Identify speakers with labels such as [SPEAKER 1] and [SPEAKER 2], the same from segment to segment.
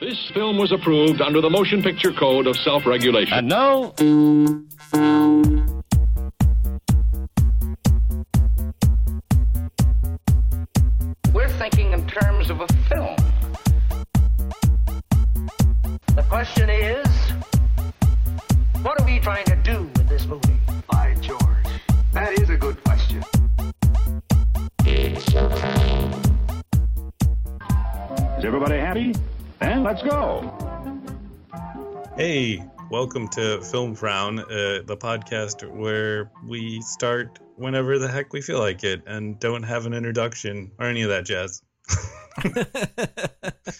[SPEAKER 1] This film was approved under the Motion Picture Code of Self Regulation.
[SPEAKER 2] And now,
[SPEAKER 3] Hey, welcome to Film Frown, uh, the podcast where we start whenever the heck we feel like it and don't have an introduction or any of that jazz.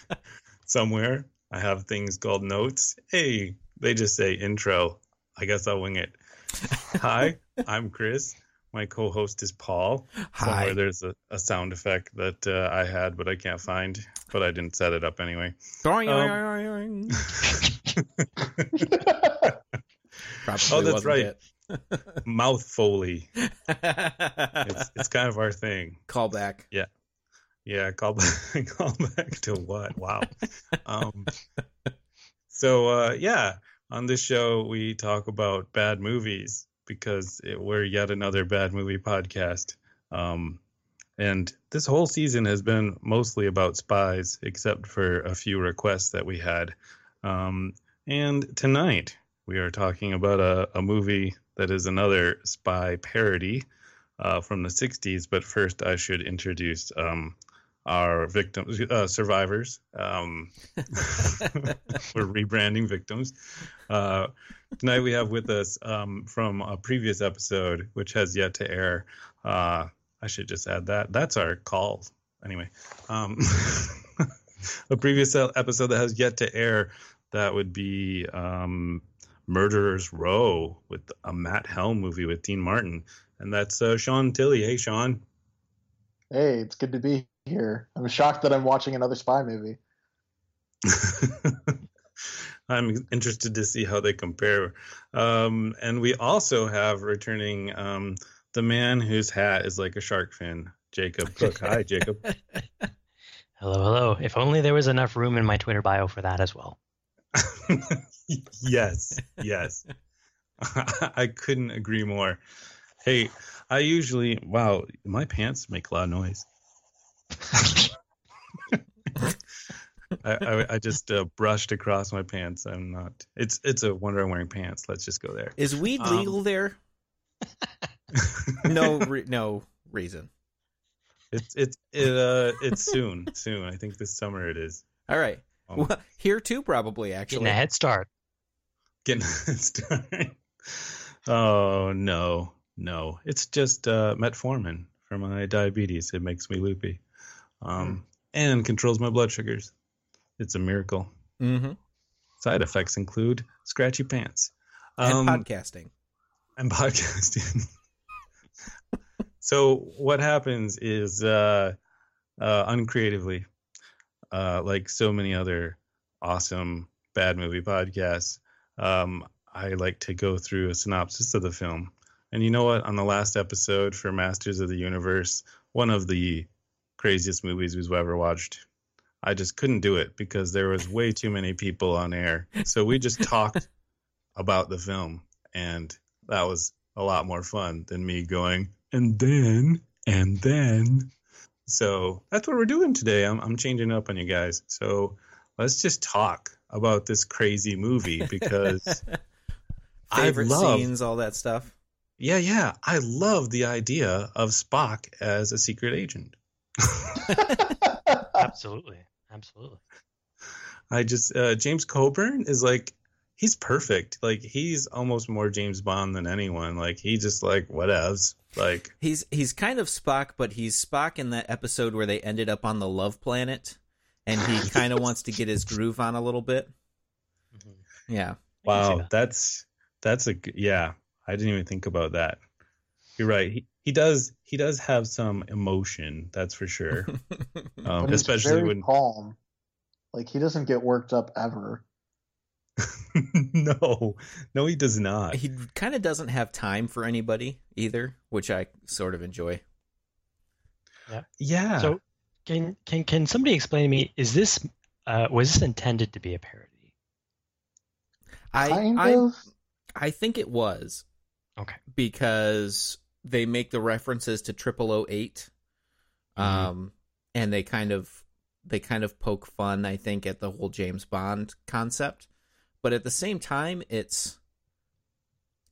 [SPEAKER 3] Somewhere I have things called notes. Hey, they just say intro. I guess I'll wing it. Hi, I'm Chris. My co-host is Paul.
[SPEAKER 4] Hi.
[SPEAKER 3] Somewhere there's a, a sound effect that uh, I had, but I can't find. But I didn't set it up anyway.
[SPEAKER 4] Doing,
[SPEAKER 3] Um,
[SPEAKER 4] doing, doing. Probably
[SPEAKER 3] Oh, that's
[SPEAKER 4] wasn't
[SPEAKER 3] right.
[SPEAKER 4] it.
[SPEAKER 3] Mouth Foley. It's, it's kind of our thing.
[SPEAKER 4] Call back.
[SPEAKER 3] Yeah. Yeah, call back, call back to what? Wow. Um, so uh, yeah, on this show we talk about bad movies because it, we're yet another bad movie podcast. Um, and this whole season has been mostly about spies, except for a few requests that we had. Um, and tonight we are talking about a, a movie that is another spy parody uh, from the 60s. But first, I should introduce um, our victims, uh, survivors. Um, we're rebranding victims. Uh, tonight we have with us um, from a previous episode, which has yet to air. Uh, I should just add that. That's our call. Anyway, um, a previous episode that has yet to air. That would be um, Murderers Row with a Matt Helm movie with Dean Martin, and that's uh, Sean Tilley. Hey, Sean.
[SPEAKER 5] Hey, it's good to be here. I'm shocked that I'm watching another spy movie.
[SPEAKER 3] I'm interested to see how they compare. Um, and we also have returning um, the man whose hat is like a shark fin, Jacob Cook. Hi, Jacob.
[SPEAKER 6] Hello, hello. If only there was enough room in my Twitter bio for that as well.
[SPEAKER 3] yes, yes. I couldn't agree more. Hey, I usually, wow, my pants make a lot of noise. I, I, I just uh, brushed across my pants. I'm not. It's it's a wonder I'm wearing pants. Let's just go there.
[SPEAKER 4] Is weed
[SPEAKER 3] Um,
[SPEAKER 4] legal there? No, re- no reason.
[SPEAKER 3] It's it's it uh it's soon soon. I think this summer it is.
[SPEAKER 4] All right.
[SPEAKER 3] Um,
[SPEAKER 4] Well, here too, probably actually Getting
[SPEAKER 6] a head start.
[SPEAKER 3] getting started. Oh no no! It's just uh, metformin for my diabetes. It makes me loopy, um, and controls my blood sugars. It's a miracle.
[SPEAKER 4] hmm
[SPEAKER 3] Side effects include scratchy pants.
[SPEAKER 4] And
[SPEAKER 3] Um,
[SPEAKER 4] podcasting.
[SPEAKER 3] and podcasting. so what happens is uh, uh, uncreatively, uh, like so many other awesome bad movie podcasts, um, I like to go through a synopsis of the film. And you know what? On the last episode for Masters of the Universe, one of the craziest movies we've ever watched, I just couldn't do it because there was way too many people on air. So we just talked about the film, and that was a lot more fun than me going and then and then. So that's what we're doing today. I'm I'm changing up on you guys. So let's just talk about this crazy movie because I
[SPEAKER 4] Favorite
[SPEAKER 3] love
[SPEAKER 4] scenes, all that stuff.
[SPEAKER 3] yeah yeah I love the idea of Spock as a secret agent.
[SPEAKER 6] Absolutely. Absolutely.
[SPEAKER 3] I just uh, James Coburn is like he's perfect. Like he's almost more James Bond than anyone. Like he just like whatevs. Like
[SPEAKER 4] He's he's kind of Spock, but he's Spock in that episode where they ended up on the Love Planet, and he kind of wants to get his groove on a little bit.
[SPEAKER 6] Mhm.
[SPEAKER 4] Yeah.
[SPEAKER 6] I can see
[SPEAKER 3] wow,
[SPEAKER 6] that.
[SPEAKER 3] that's that's a yeah. I didn't even think about that. You're right. He he does he does have some emotion. That's for sure. Um, especially
[SPEAKER 5] very
[SPEAKER 3] when
[SPEAKER 5] calm. Like he doesn't get worked up ever.
[SPEAKER 3] no no he does not.
[SPEAKER 4] he kind of doesn't have time for anybody either, which I sort of enjoy.
[SPEAKER 3] Yeah. Yeah.
[SPEAKER 6] So, can can can somebody explain to me? Is this uh, was this intended to be a parody?
[SPEAKER 4] I
[SPEAKER 5] kind
[SPEAKER 4] I,
[SPEAKER 5] of.
[SPEAKER 4] I think it was
[SPEAKER 6] Okay.
[SPEAKER 4] because they make the references to triple O eight,
[SPEAKER 6] Mhm.
[SPEAKER 4] um, and they kind of they kind of poke fun, I think, at the whole James Bond concept, but at the same time, it's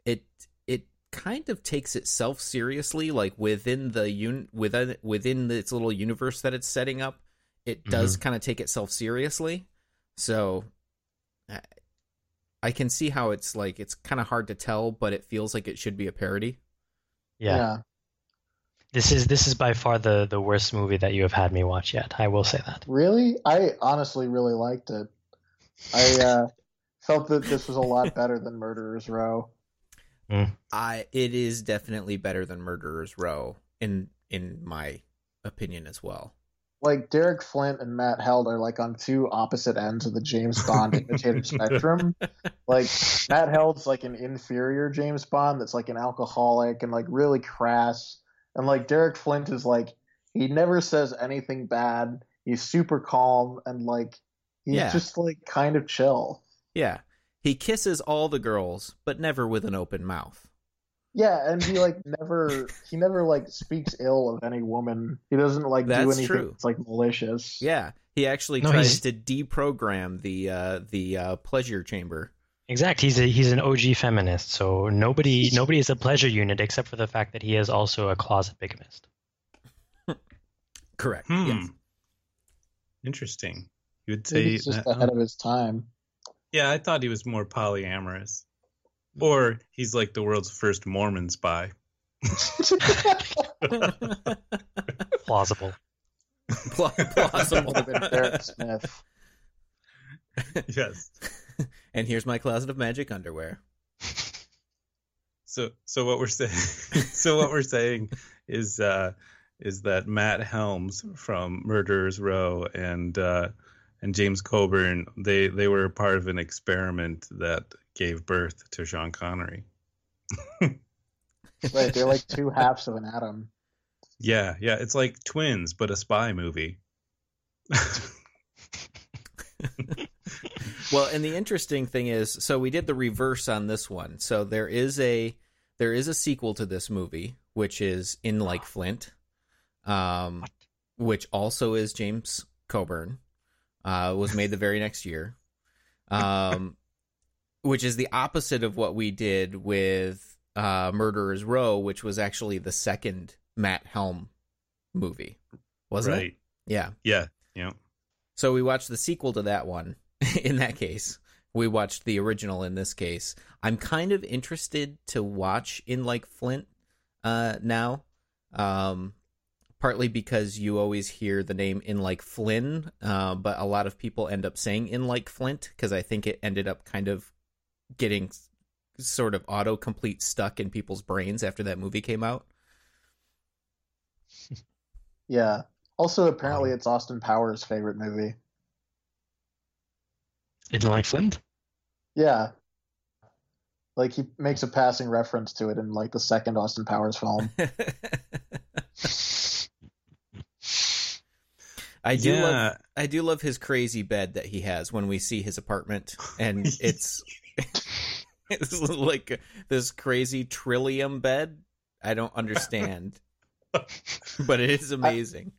[SPEAKER 4] it it kind of takes itself seriously, like within the un within within its little universe that it's setting up. It does kind of take itself seriously, so. I- I can see how it's like it's kind of hard to tell, but it feels like it should be a parody.
[SPEAKER 6] Yeah.
[SPEAKER 5] yeah.
[SPEAKER 6] This is this is by far the the worst movie that you have had me watch yet. I will say that.
[SPEAKER 5] Really? I honestly really liked it. I uh, felt that this was a lot better than Murderer's Row. Mm.
[SPEAKER 4] I it is definitely better than Murderers Row in in my opinion as well.
[SPEAKER 5] Like Derek Flint and Matt Helm are like on two opposite ends of the James Bond imitator spectrum. Like Matt Helm's like an inferior James Bond that's like an alcoholic and like really crass. And like Derek Flint is like he never says anything bad. He's super calm and like he's
[SPEAKER 4] Yeah.
[SPEAKER 5] just like kind of chill.
[SPEAKER 4] Yeah. He kisses all the girls, but never with an open mouth.
[SPEAKER 5] Yeah, and he like never he never like speaks ill of any woman. He doesn't like do anything
[SPEAKER 4] true.
[SPEAKER 5] that's like malicious.
[SPEAKER 4] Yeah. He actually
[SPEAKER 6] No,
[SPEAKER 4] tries
[SPEAKER 6] he's-
[SPEAKER 4] to deprogram the uh the uh pleasure chamber.
[SPEAKER 6] Exact. He's a he's an OG feminist. So nobody nobody is a pleasure unit except for the fact that he is also a closet bigamist.
[SPEAKER 4] Correct.
[SPEAKER 3] Hmm.
[SPEAKER 4] Yes.
[SPEAKER 3] Interesting. You would say
[SPEAKER 5] he's just
[SPEAKER 3] that-
[SPEAKER 5] ahead of his time.
[SPEAKER 3] Yeah, I thought he was more polyamorous. Or he's like the world's first Mormon spy.
[SPEAKER 6] Plausible.
[SPEAKER 4] Pla- plausible.
[SPEAKER 5] Would have been Derek Smith.
[SPEAKER 3] yes.
[SPEAKER 4] and here's my closet of magic underwear.
[SPEAKER 3] So so what we're saying so what we're saying is uh is that Matt Helms from Murderers Row and uh and James Coburn they they were part of an experiment that gave birth to Sean Connery.
[SPEAKER 5] Right, they're like two halves of an atom.
[SPEAKER 3] Yeah, yeah, it's like twins but a spy movie.
[SPEAKER 4] Well, and the interesting thing is, so we did the reverse on this one. So there is a there is a sequel to this movie, which is In Like Flint, um, which also is James Coburn. Uh, was made the very next year, um, which is the opposite of what we did with uh, Murderers Row, which was actually the second Matt Helm movie, wasn't it? Yeah.
[SPEAKER 3] Yeah, yeah.
[SPEAKER 4] So we watched the sequel to that one. in that case, we watched the original. In this case, I'm kind of interested to watch in like Flint uh, now, um, partly because you always hear the name in like Flynn, uh, but a lot of people end up saying in like Flint because I think it ended up kind of getting sort of autocomplete stuck in people's brains after that movie came out.
[SPEAKER 5] Yeah. Also, apparently, it's Austin Powers' favorite movie.
[SPEAKER 6] Didn't like Flint?
[SPEAKER 5] Yeah. Like he makes a passing reference to it in like the second Austin Powers film.
[SPEAKER 4] I do love. I do love his crazy bed that he has when we see his apartment, and it's it's like this crazy trillium bed. I don't understand, but it is amazing.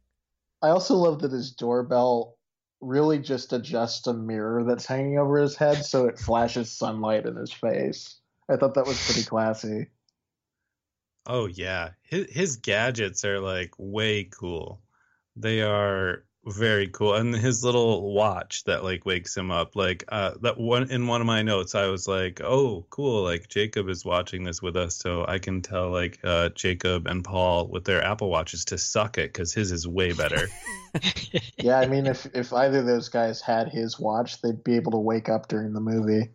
[SPEAKER 5] I also love that his doorbell really just adjusts a mirror that's hanging over his head so it flashes sunlight in his face. I thought that was pretty classy.
[SPEAKER 3] Oh yeah, his his gadgets are like way cool. They are very cool, and his little watch that like wakes him up. Like uh, that one in one of my notes, I was like, "Oh, cool! Like Jacob is watching this with us, so I can tell like uh, Jacob and Paul with their Apple watches to suck it because his is way better."
[SPEAKER 5] Yeah, I mean, if if either of those guys had his watch, they'd be able to wake up during the movie.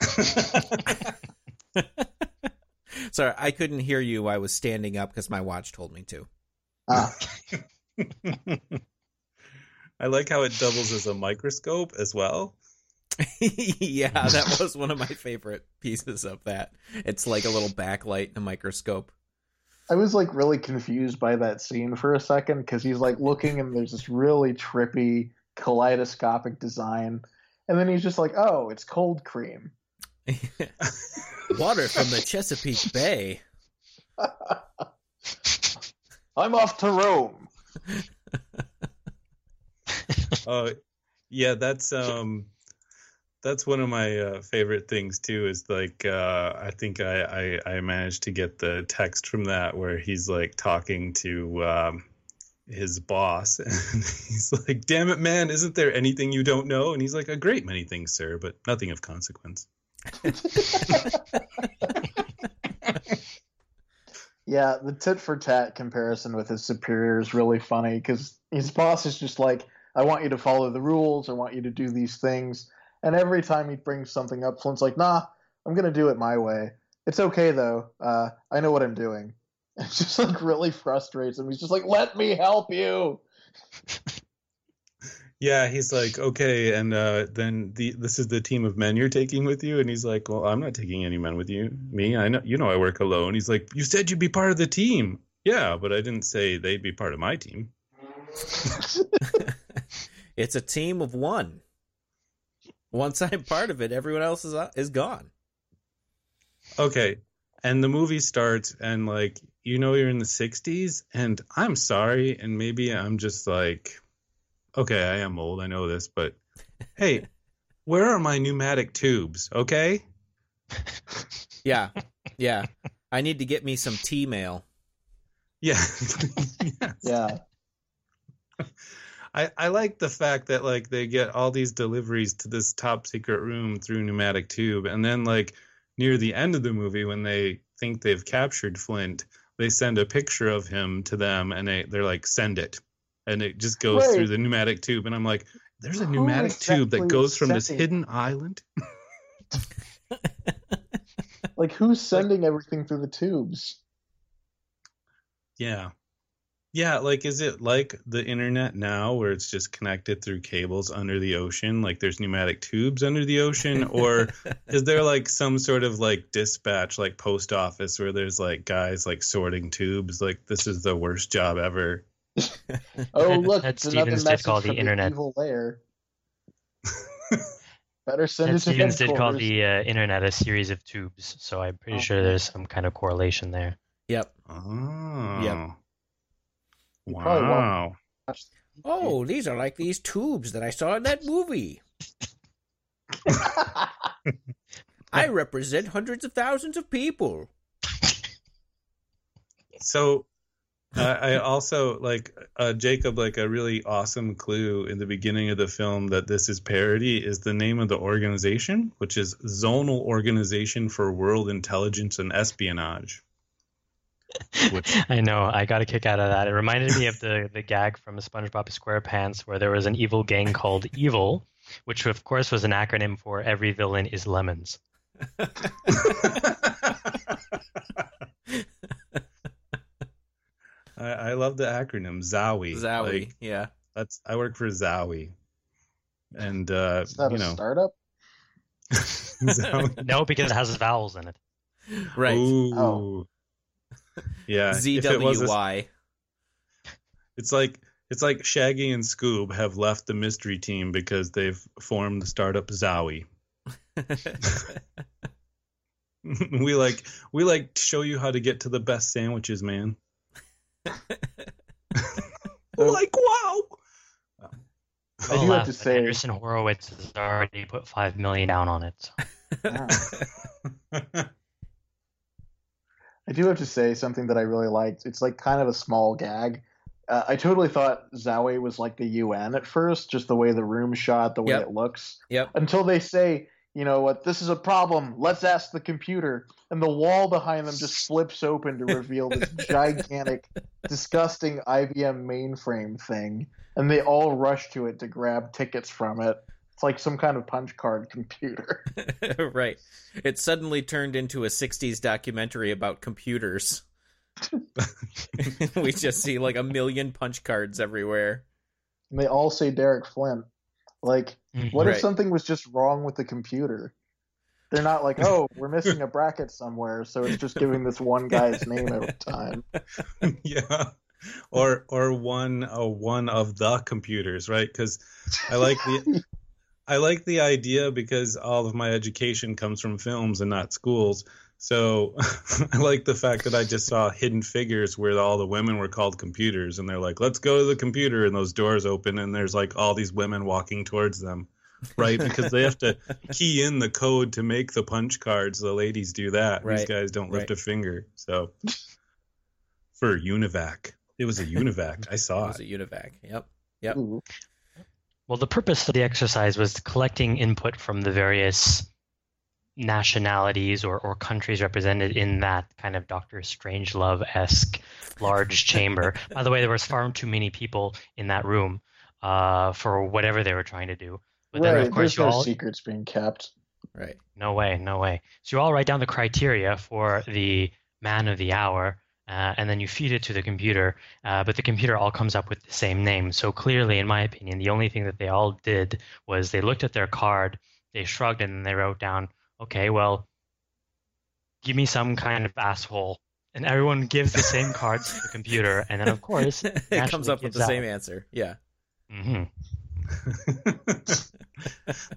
[SPEAKER 4] Sorry, I couldn't hear you. I was standing up because my watch told me to.
[SPEAKER 5] Ah,
[SPEAKER 3] I like how it doubles as a microscope as well.
[SPEAKER 4] yeah, that was one of my favorite pieces of that. It's like a little backlight and a microscope.
[SPEAKER 5] I was like really confused by that scene for a second because he's like looking and there's this really trippy kaleidoscopic design, and then he's just like, "Oh, it's cold cream."
[SPEAKER 4] Water from the Chesapeake Bay.
[SPEAKER 5] I'm off to Rome.
[SPEAKER 3] Oh, yeah, that's um, that's one of my uh, favorite things too. Is like uh, I think I, I I managed to get the text from that where he's like talking to um, his boss, and he's like, "Damn it, man! Isn't there anything you don't know?" And he's like, "A great many things, sir, but nothing of consequence."
[SPEAKER 5] Yeah, the tit for tat comparison with his superior is really funny because his boss is just like, I want you to follow the rules, I want you to do these things. And every time he brings something up, Flint's like, nah, I'm going to do it my way. It's okay, though. Uh, I know what I'm doing. It just like really frustrates him. He's just like, let me help you.
[SPEAKER 3] Yeah, he's like, okay, and uh, then the this is the team of men you're taking with you, and he's like, well, I'm not taking any men with you. Me, I know, you know, I work alone. He's like, you said you'd be part of the team. Yeah, but I didn't say they'd be part of my team.
[SPEAKER 4] it's a team of one. Once I'm part of it, everyone else is uh, is gone.
[SPEAKER 3] Okay, and the movie starts, and like, you know, you're in the '60s, and I'm sorry, and maybe I'm just like, okay, I am old, I know this, but hey, where are my pneumatic tubes? Okay.
[SPEAKER 4] Yeah, yeah. I need to get me some T mail.
[SPEAKER 3] Yeah. yes.
[SPEAKER 5] Yeah.
[SPEAKER 3] I, I like the fact that like they get all these deliveries to this top secret room through pneumatic tube and then like near the end of the movie when they think they've captured Flint they send a picture of him to them and they, they're like send it and it just goes
[SPEAKER 5] Wait.
[SPEAKER 3] through the pneumatic tube and I'm like there's a pneumatic tube that goes from this hidden island
[SPEAKER 5] Like, who's sending everything through the tubes?
[SPEAKER 3] Yeah. Yeah, like is it like the internet now where it's just connected through cables under the ocean? Like there's pneumatic tubes under the ocean or is there like some sort of like dispatch like post office where there's like guys like sorting tubes like this is the worst job ever.
[SPEAKER 5] Oh, look,
[SPEAKER 6] Ted
[SPEAKER 5] it's another
[SPEAKER 6] Stevens did call the
[SPEAKER 5] from
[SPEAKER 6] internet-
[SPEAKER 5] evil layer. Better send
[SPEAKER 6] Ted
[SPEAKER 5] it
[SPEAKER 6] Stevens did call the uh, internet a series of tubes, so I'm pretty
[SPEAKER 5] Oh.
[SPEAKER 6] sure there's some kind of correlation there.
[SPEAKER 4] Yep.
[SPEAKER 3] Oh.
[SPEAKER 5] Probably
[SPEAKER 3] Wow.
[SPEAKER 4] Oh, these are like these tubes that I saw in that movie. I represent hundreds of thousands of people.
[SPEAKER 3] So uh, I also like uh, Jacob like a really awesome clue in the beginning of the film that this is parody is the name of the organization, which is Zonal Organization for World Intelligence and Espionage. Which
[SPEAKER 6] I know, I got a kick out of that. It reminded me of the, the gag from SpongeBob SquarePants where there was an evil gang called Evil, which of course was an acronym for Every Villain is Lemons.
[SPEAKER 3] I, I love the acronym Zowie.
[SPEAKER 4] Zowie,
[SPEAKER 3] Like,
[SPEAKER 4] yeah.
[SPEAKER 3] that's I work for Zowie, and uh,
[SPEAKER 5] Is that
[SPEAKER 3] you
[SPEAKER 5] a
[SPEAKER 3] know
[SPEAKER 5] startup?
[SPEAKER 3] Zowie.
[SPEAKER 6] No, because it has vowels in it.
[SPEAKER 4] Right.
[SPEAKER 3] Ooh.
[SPEAKER 5] Oh.
[SPEAKER 3] Yeah. if it was a-
[SPEAKER 4] ZWY.
[SPEAKER 3] It's like it's like Shaggy and Scoob have left the mystery team because they've formed the startup Zowie. we like we like show you how to get to the best sandwiches, man. like wow.
[SPEAKER 5] I
[SPEAKER 6] I'll
[SPEAKER 5] do have to say-
[SPEAKER 6] Andreessen Horowitz has already put five million down on it. so-
[SPEAKER 5] Yeah. I do have to say something that I really liked. It's like kind of a small gag. Uh, I totally thought Zowie was like the UN at first, just the way the room shot, the way
[SPEAKER 4] Yep.
[SPEAKER 5] it looks.
[SPEAKER 4] Yep.
[SPEAKER 5] Until they say, you know what, this is a problem. Let's ask the computer. And the wall behind them just flips open to reveal this gigantic, disgusting IBM mainframe thing. And they all rush to it to grab tickets from it. It's like some kind of punch card computer.
[SPEAKER 4] right. It suddenly turned into a 60s documentary about computers. we just see like a million punch cards everywhere.
[SPEAKER 5] and they all say Derek Flint. Like,
[SPEAKER 6] Mhm.
[SPEAKER 5] what
[SPEAKER 4] Right.
[SPEAKER 5] if something was just wrong with the computer? They're not like, oh, we're missing a bracket somewhere, so it's just giving this one guy's name every time.
[SPEAKER 3] yeah. or or one uh, one of the computers, right? Because I like the I like the idea because all of my education comes from films and not schools. So I like the fact that I just saw Hidden Figures where all the women were called computers, and they're like, "Let's go to the computer," and those doors open, and there's like all these women walking towards them, right? Because they have to key in the code to make the punch cards. The ladies do that. These guys don't lift
[SPEAKER 4] Right.
[SPEAKER 3] a finger. So for Univac, it was a Univac. I saw It
[SPEAKER 4] was
[SPEAKER 3] it.
[SPEAKER 4] Was a Univac. Yep. Yep.
[SPEAKER 5] Ooh.
[SPEAKER 6] Well, the purpose of the exercise was collecting input from the various nationalities or, or countries represented in that kind of Doctor Strangelove esque large chamber. By the way, there was far too many people in that room uh, for whatever they were trying to do. But then,
[SPEAKER 5] right,
[SPEAKER 6] of course,
[SPEAKER 5] there's no
[SPEAKER 6] all
[SPEAKER 5] secrets being kept.
[SPEAKER 4] Right.
[SPEAKER 6] no way, no way. So you all write down the criteria for the man of the hour, uh, and then you feed it to the computer. Uh, but the computer all comes up with the same name. So clearly, in my opinion, the only thing that they all did was they looked at their card, they shrugged, and then they wrote down, "Okay, well, give me some kind of asshole." And everyone gives the same cards to the computer, and then of course,
[SPEAKER 4] it comes up with
[SPEAKER 6] gives
[SPEAKER 4] the same answer. Yeah.
[SPEAKER 6] hmm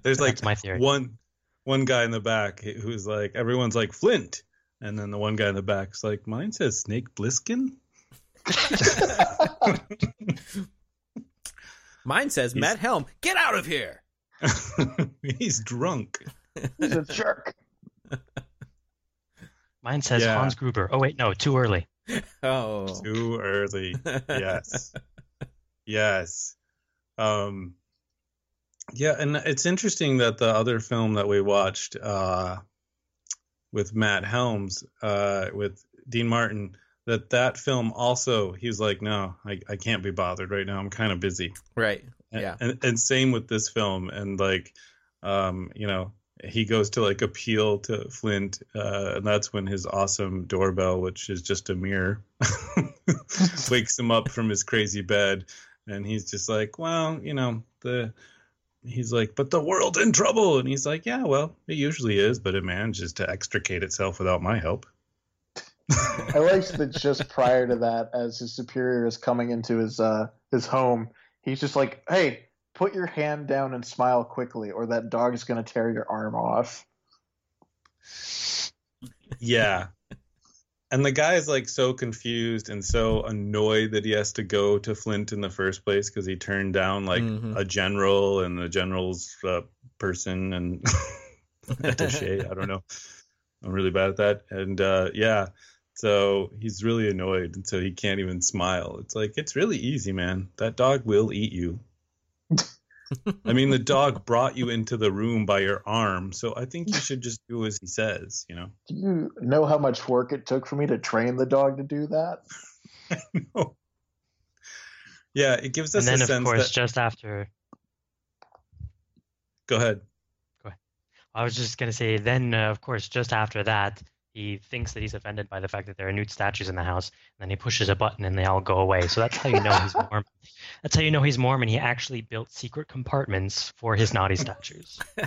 [SPEAKER 3] There's like
[SPEAKER 6] my theory.
[SPEAKER 3] one one guy in the back who's like everyone's like Flint, and then the one guy in the back's like mine says Snake Plissken.
[SPEAKER 4] Mine says
[SPEAKER 3] He's-
[SPEAKER 4] Matt Helm, get out of here.
[SPEAKER 3] He's drunk.
[SPEAKER 5] He's a jerk.
[SPEAKER 6] Mine says
[SPEAKER 3] Yeah.
[SPEAKER 6] Hans Gruber. Oh wait, no, too early.
[SPEAKER 4] Oh.
[SPEAKER 3] Too early. Yes. yes. Um yeah, and it's interesting that the other film that we watched uh with Matt Helms uh with Dean Martin that that film also he's like no I, I can't be bothered right now I'm kind of busy
[SPEAKER 4] right.
[SPEAKER 3] And-
[SPEAKER 4] Yeah.
[SPEAKER 3] and, and same with this film and like um you know he goes to like appeal to flint uh and that's when his awesome doorbell which is just a mirror wakes him up from his crazy bed and he's just like well you know the he's like but the world's in trouble and he's like yeah well it usually is but it manages to extricate itself without my help
[SPEAKER 5] I like that just prior to that, as his superior is coming into his uh, his home, he's just like, "Hey, put your hand down and smile quickly, or that dog is going to tear your arm off."
[SPEAKER 3] Yeah. And the guy is like so confused and so annoyed that he has to go to Flint in the first place because he turned down like
[SPEAKER 4] Mhm.
[SPEAKER 3] a general and the general's uh, person and attaché. I don't know. I'm really bad at that. And uh, yeah, so he's really annoyed and so he can't even smile. It's like, it's really easy, man. That dog will eat you. I mean, the dog brought you into the room by your arm, so I think you should just do as he says, you know?
[SPEAKER 5] Do you know how much work it took for me to train the dog to do that?
[SPEAKER 3] Yeah, it gives us
[SPEAKER 6] And then, of course,
[SPEAKER 3] that.
[SPEAKER 6] just after
[SPEAKER 3] Go ahead. Go ahead.
[SPEAKER 6] I was just going to say, then, uh, of course, just after that, he thinks that he's offended by the fact that there are nude statues in the house, and then he pushes a button and they all go away. So that's how you know he's Mormon. That's how you know he's Mormon. He actually built secret compartments for his naughty statues.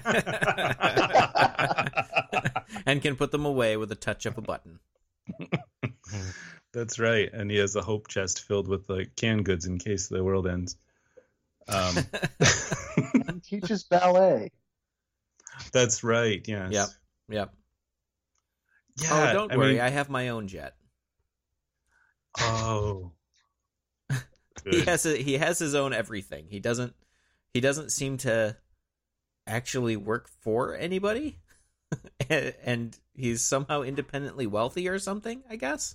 [SPEAKER 4] and can put them away with a touch of a button.
[SPEAKER 3] That's right, and he has a hope chest filled with like canned goods in case the world ends. Um,
[SPEAKER 5] He teaches ballet.
[SPEAKER 3] that's right. Yes.
[SPEAKER 4] Yep. Yep.
[SPEAKER 3] Oh, yeah.
[SPEAKER 4] oh, don't
[SPEAKER 3] I
[SPEAKER 4] worry.
[SPEAKER 3] mean-
[SPEAKER 4] I have my own jet.
[SPEAKER 3] oh.
[SPEAKER 4] He has a, he has his own everything. He doesn't he doesn't seem to actually work for anybody. and, and he's somehow independently wealthy or something, I guess.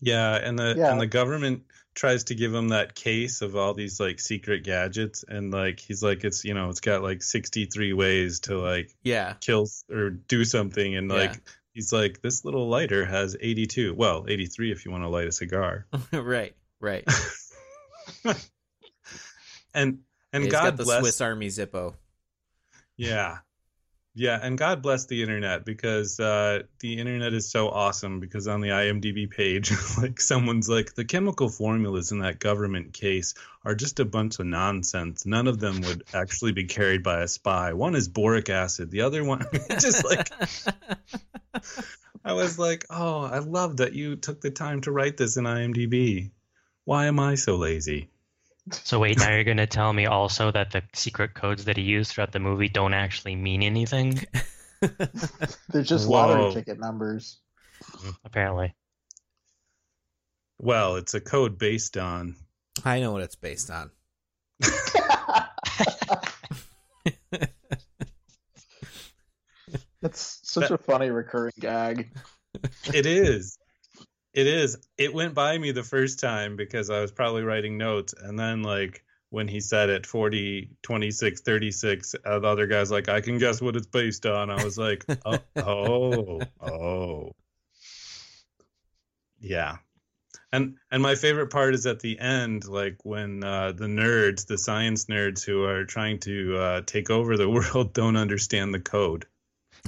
[SPEAKER 3] Yeah, and the
[SPEAKER 5] Yeah.
[SPEAKER 3] and the government tries to give him that case of all these like secret gadgets, and like he's like it's you know it's got like sixty three ways to like
[SPEAKER 4] Yeah.
[SPEAKER 3] kill or do something, and like
[SPEAKER 4] Yeah.
[SPEAKER 3] he's like this little lighter has eighty two, well eighty three if you want to light a cigar,
[SPEAKER 4] right. Right.
[SPEAKER 3] and and
[SPEAKER 4] He's
[SPEAKER 3] God
[SPEAKER 4] got the
[SPEAKER 3] bless
[SPEAKER 4] Swiss Army Zippo.
[SPEAKER 3] Yeah. Yeah, and God bless the internet because uh, the internet is so awesome. Because on the IMDb page, like someone's like, the chemical formulas in that government case are just a bunch of nonsense. None of them would actually be carried by a spy. One is boric acid. The other one, just like I was like, oh, I love that you took the time to write this in IMDb. Why am I so lazy?
[SPEAKER 6] So wait, now you're gonna tell me also that the secret codes that he used throughout the movie don't actually mean anything?
[SPEAKER 5] They're just
[SPEAKER 3] Whoa.
[SPEAKER 5] lottery ticket numbers.
[SPEAKER 6] Mm, apparently.
[SPEAKER 3] Well, it's a code based on.
[SPEAKER 4] I know what it's based on.
[SPEAKER 5] That's such a funny recurring gag.
[SPEAKER 3] It is. It is. It went by me the first time because I was probably writing notes. And then, like, when he said it 40, 26, 36, uh, the other guy's like, I can guess what it's based on. I was like, oh, oh, oh. Yeah. And and my favorite part is at the end, like when uh, the nerds, the science nerds who are trying to uh, take over the world, don't understand the code.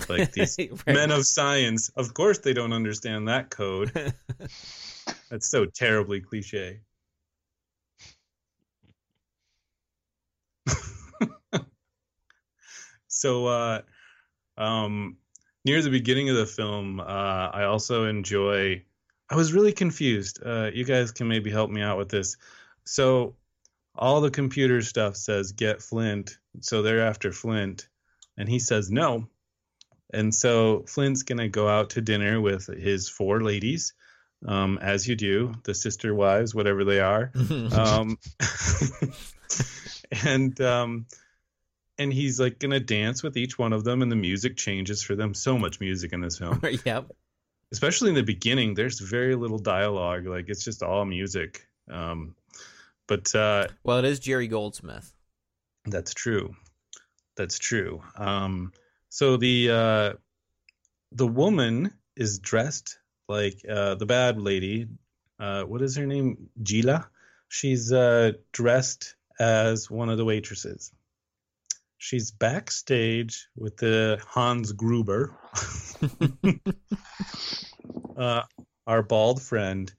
[SPEAKER 3] Like these
[SPEAKER 4] Right.
[SPEAKER 3] men of science, of course they don't understand that code. That's so terribly cliche. so uh um near the beginning of the film, uh I also enjoy I was really confused. Uh you guys can maybe help me out with this. So all the computer stuff says get Flint, so they're after Flint, and he says no. And so Flint's gonna go out to dinner with his four ladies, um, as you do, the sister wives, whatever they are. um, and um, and he's like gonna dance with each one of them, and the music changes for them. So much music in this film,
[SPEAKER 4] yep.
[SPEAKER 3] especially in the beginning. There's very little dialogue; like it's just all music. Um, but uh,
[SPEAKER 4] Well, it is Jerry Goldsmith.
[SPEAKER 3] that's true. That's true. Um, so the uh, the woman is dressed like uh, the bad lady. Uh, what is her name? Gila. She's uh, dressed as one of the waitresses. She's backstage with the Hans Gruber, uh, our bald friend,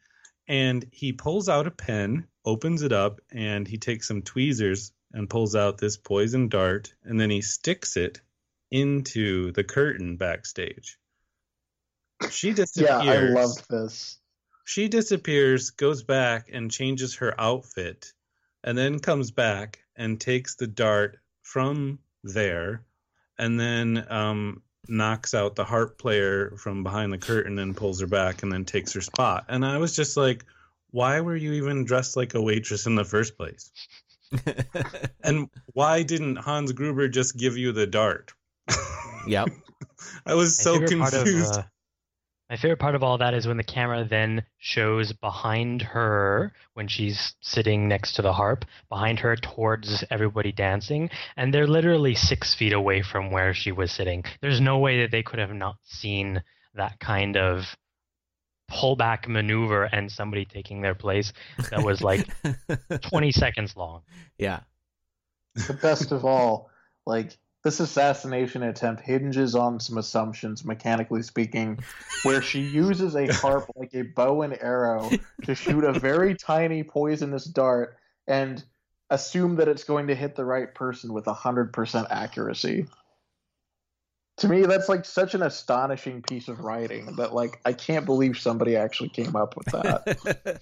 [SPEAKER 3] and he pulls out a pen, opens it up, and he takes some tweezers and pulls out this poison dart, and then he sticks it into the curtain backstage. She disappears.
[SPEAKER 5] Yeah, I loved this.
[SPEAKER 3] She disappears, goes back and changes her outfit, and then comes back and takes the dart from there, and then um, knocks out the harp player from behind the curtain and pulls her back and then takes her spot. And I was just like, why were you even dressed like a waitress in the first place? And why didn't Hans Gruber just give you the dart?
[SPEAKER 4] Yep.
[SPEAKER 3] I was
[SPEAKER 6] My
[SPEAKER 3] so
[SPEAKER 6] favorite part of,
[SPEAKER 3] confused.
[SPEAKER 6] uh, my favorite part of all that is when the camera then shows behind her when she's sitting next to the harp, behind her towards everybody dancing, and they're literally six feet away from where she was sitting. There's no way that they could have not seen that kind of pullback maneuver and somebody taking their place that was like 20 seconds long.
[SPEAKER 4] yeah.
[SPEAKER 5] The best of all, like this assassination attempt hinges on some assumptions, mechanically speaking, where she uses a harp like a bow and arrow to shoot a very tiny poisonous dart and assume that it's going to hit the right person with 100% accuracy. To me, that's like such an astonishing piece of writing that like I can't believe somebody actually came up with that.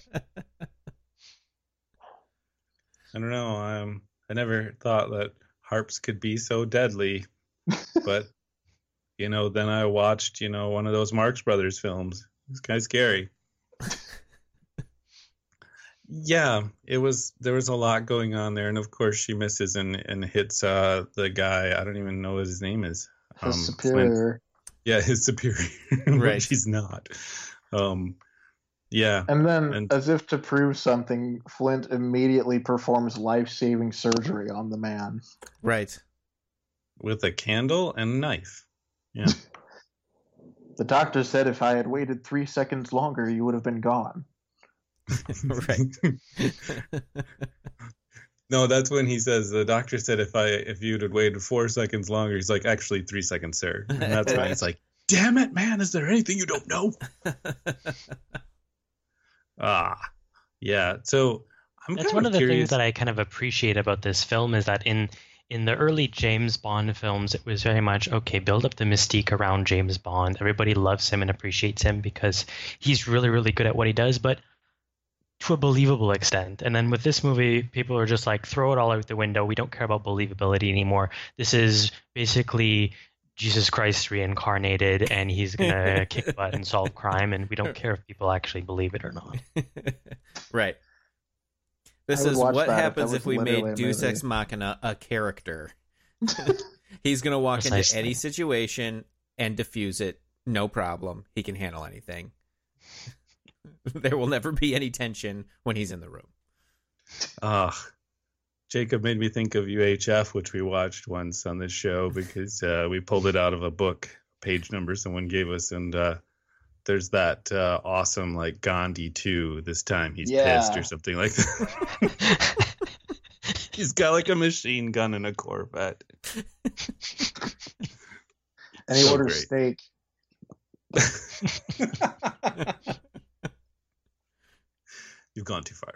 [SPEAKER 3] I don't know. Um, I never thought that harps could be so deadly, but you know, then I watched, you know, one of those Marx Brothers films. It's kind of scary. yeah, it was. There was a lot going on there, and of course, she misses and and hits uh the guy. I don't even know what his name is.
[SPEAKER 5] His
[SPEAKER 3] Um,
[SPEAKER 5] superior.
[SPEAKER 3] Yeah, his superior,
[SPEAKER 4] Right.
[SPEAKER 3] she's not. Um, yeah,
[SPEAKER 5] And then,
[SPEAKER 3] And-
[SPEAKER 5] as if to prove something, Flint immediately performs life saving surgery on the man.
[SPEAKER 4] right.
[SPEAKER 3] with a candle and knife. Yeah.
[SPEAKER 5] The doctor said if I had waited three seconds longer, you would have been gone.
[SPEAKER 4] Right.
[SPEAKER 3] no, that's when he says the doctor said if I if you'd have waited four seconds longer, he's like actually three seconds, sir. And that's when it's like, damn it, man, is there anything you don't know? Ah, yeah. So I'm
[SPEAKER 6] That's one of the
[SPEAKER 3] curious.
[SPEAKER 6] things that I kind of appreciate about this film is that in in the early James Bond films, it was very much okay, build up the mystique around James Bond. Everybody loves him and appreciates him because he's really, really good at what he does, but to a believable extent. And then with this movie, people are just like, throw it all out the window. We don't care about believability anymore. This is basically Jesus Christ reincarnated and he's going to kick butt and solve crime. And we don't care if people actually believe it or not.
[SPEAKER 4] right. This is what
[SPEAKER 5] that
[SPEAKER 4] happens if, we made Deus. Ex Machina a character. He's going to walk into
[SPEAKER 6] Precisely.
[SPEAKER 4] any situation and diffuse it. No problem. He can handle anything. there will never be any tension when he's in the room.
[SPEAKER 3] Ah, Jacob made me think of UHF, which we watched once on this show because uh, we pulled it out of a book page number someone gave us, and uh, there's that uh, awesome like Gandhi too. This time he's
[SPEAKER 5] Yeah.
[SPEAKER 3] pissed or something like that. he's got like a machine gun and a Corvette.
[SPEAKER 5] And he
[SPEAKER 3] So
[SPEAKER 5] orders
[SPEAKER 3] great.
[SPEAKER 5] steak.
[SPEAKER 3] You've gone too far.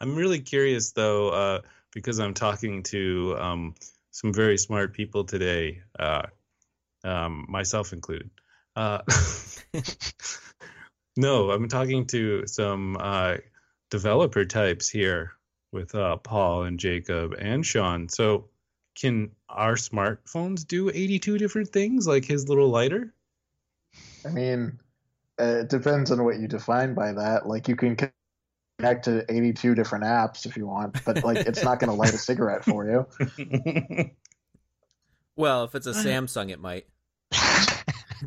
[SPEAKER 3] I'm really curious though, uh, because I'm talking to um, some very smart people today, uh, um, myself included. Uh, no, I'm talking to some uh, developer types here with uh, Paul and Jacob and Sean. So, can our smartphones do 82 different things like his little lighter?
[SPEAKER 5] I mean, it depends on what you define by that. Like, you can connect to 82 different apps if you want, but like, it's not going to light a cigarette for you.
[SPEAKER 4] Well, if it's a Samsung, it might.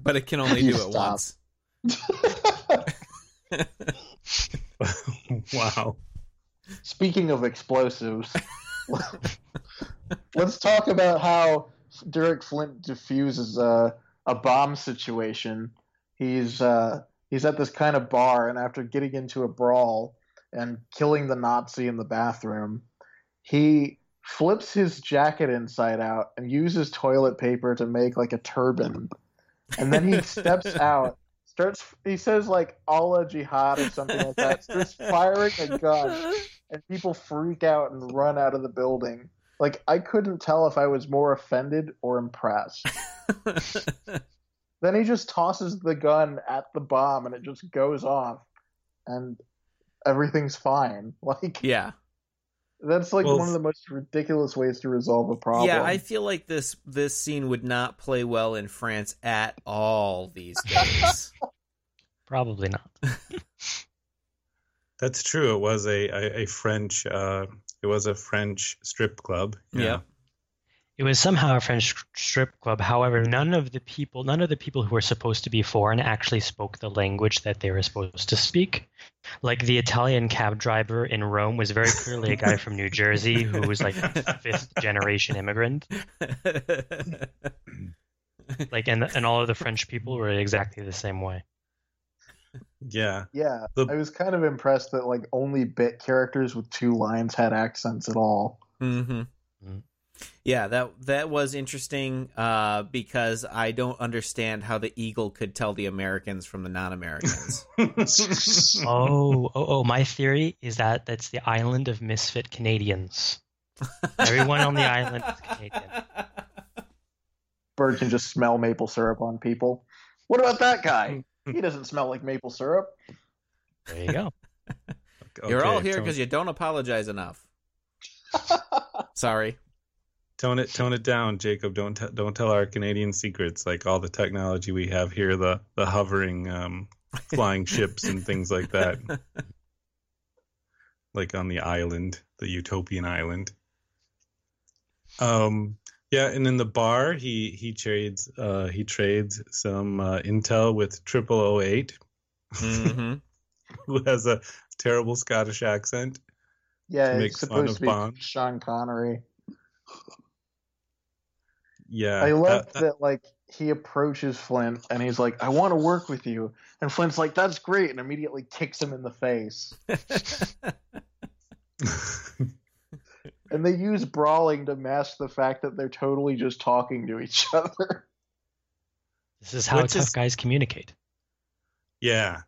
[SPEAKER 4] But it can only do it
[SPEAKER 5] Stop.
[SPEAKER 4] once.
[SPEAKER 3] wow.
[SPEAKER 5] Speaking of explosives, let's talk about how Derek Flint diffuses a, a bomb situation. He's uh, he's at this kind of bar, and after getting into a brawl and killing the Nazi in the bathroom, he flips his jacket inside out and uses toilet paper to make like a turban. And then he steps out, starts. He says like Allah Jihad or something like that. Starts firing a gun and people freak out and run out of the building. Like I couldn't tell if I was more offended or impressed. then he just tosses the gun at the bomb and it just goes off and everything's fine. Like
[SPEAKER 4] yeah.
[SPEAKER 5] that's like
[SPEAKER 3] Well,
[SPEAKER 5] one of the most ridiculous ways to resolve a problem.
[SPEAKER 4] Yeah, I feel like this this scene would not play well in France at all these days.
[SPEAKER 6] Probably not.
[SPEAKER 3] That's true. It was a a, a French. Uh, it was a French strip club.
[SPEAKER 4] Yep.
[SPEAKER 6] It was somehow a French strip club. However, none of the people, none of the people who were supposed to be foreign actually spoke the language that they were supposed to speak. Like the Italian cab driver in Rome was very clearly a guy from New Jersey who was like a fifth generation immigrant. Like, and and all of the French people were exactly the same way.
[SPEAKER 3] Yeah.
[SPEAKER 5] yeah.
[SPEAKER 3] The-
[SPEAKER 5] I was kind of impressed that like only bit characters with two lines had accents at all.
[SPEAKER 4] hmm
[SPEAKER 6] Mm.
[SPEAKER 4] Yeah, that that was interesting uh, because I don't understand how the eagle could tell the Americans from the non-Americans.
[SPEAKER 6] Oh, oh, oh! My theory is that that's the island of misfit Canadians. Everyone on the island is Canadian.
[SPEAKER 5] Bird can just smell maple syrup on people. What about that guy? He doesn't smell like maple syrup.
[SPEAKER 6] There you go.
[SPEAKER 4] You're all here because you don't apologize enough. Sorry.
[SPEAKER 3] Tone it tone it down, Jacob. Don't t- don't tell our Canadian secrets like all the technology we have here, the the hovering um, flying ships and things like that, like on the island, the utopian island. Um. Yeah, and in the bar, he he trades uh he trades some uh, intel with Triple 008,
[SPEAKER 4] hmm
[SPEAKER 3] who has a terrible Scottish accent.
[SPEAKER 5] Yeah,
[SPEAKER 3] To make
[SPEAKER 5] it's
[SPEAKER 3] fun
[SPEAKER 5] supposed
[SPEAKER 3] of
[SPEAKER 5] to be
[SPEAKER 3] Bond.
[SPEAKER 5] Sean Connery.
[SPEAKER 3] Yeah,
[SPEAKER 5] I love
[SPEAKER 3] uh,
[SPEAKER 5] that like he approaches Flint and he's like, "I want to work with you," and Flint's like, "That's great," and immediately kicks him in the face. And they use brawling to mask the fact that they're totally just talking to each other.
[SPEAKER 6] This is how
[SPEAKER 3] Which
[SPEAKER 6] tough
[SPEAKER 3] is-
[SPEAKER 6] guys communicate.
[SPEAKER 3] Yeah.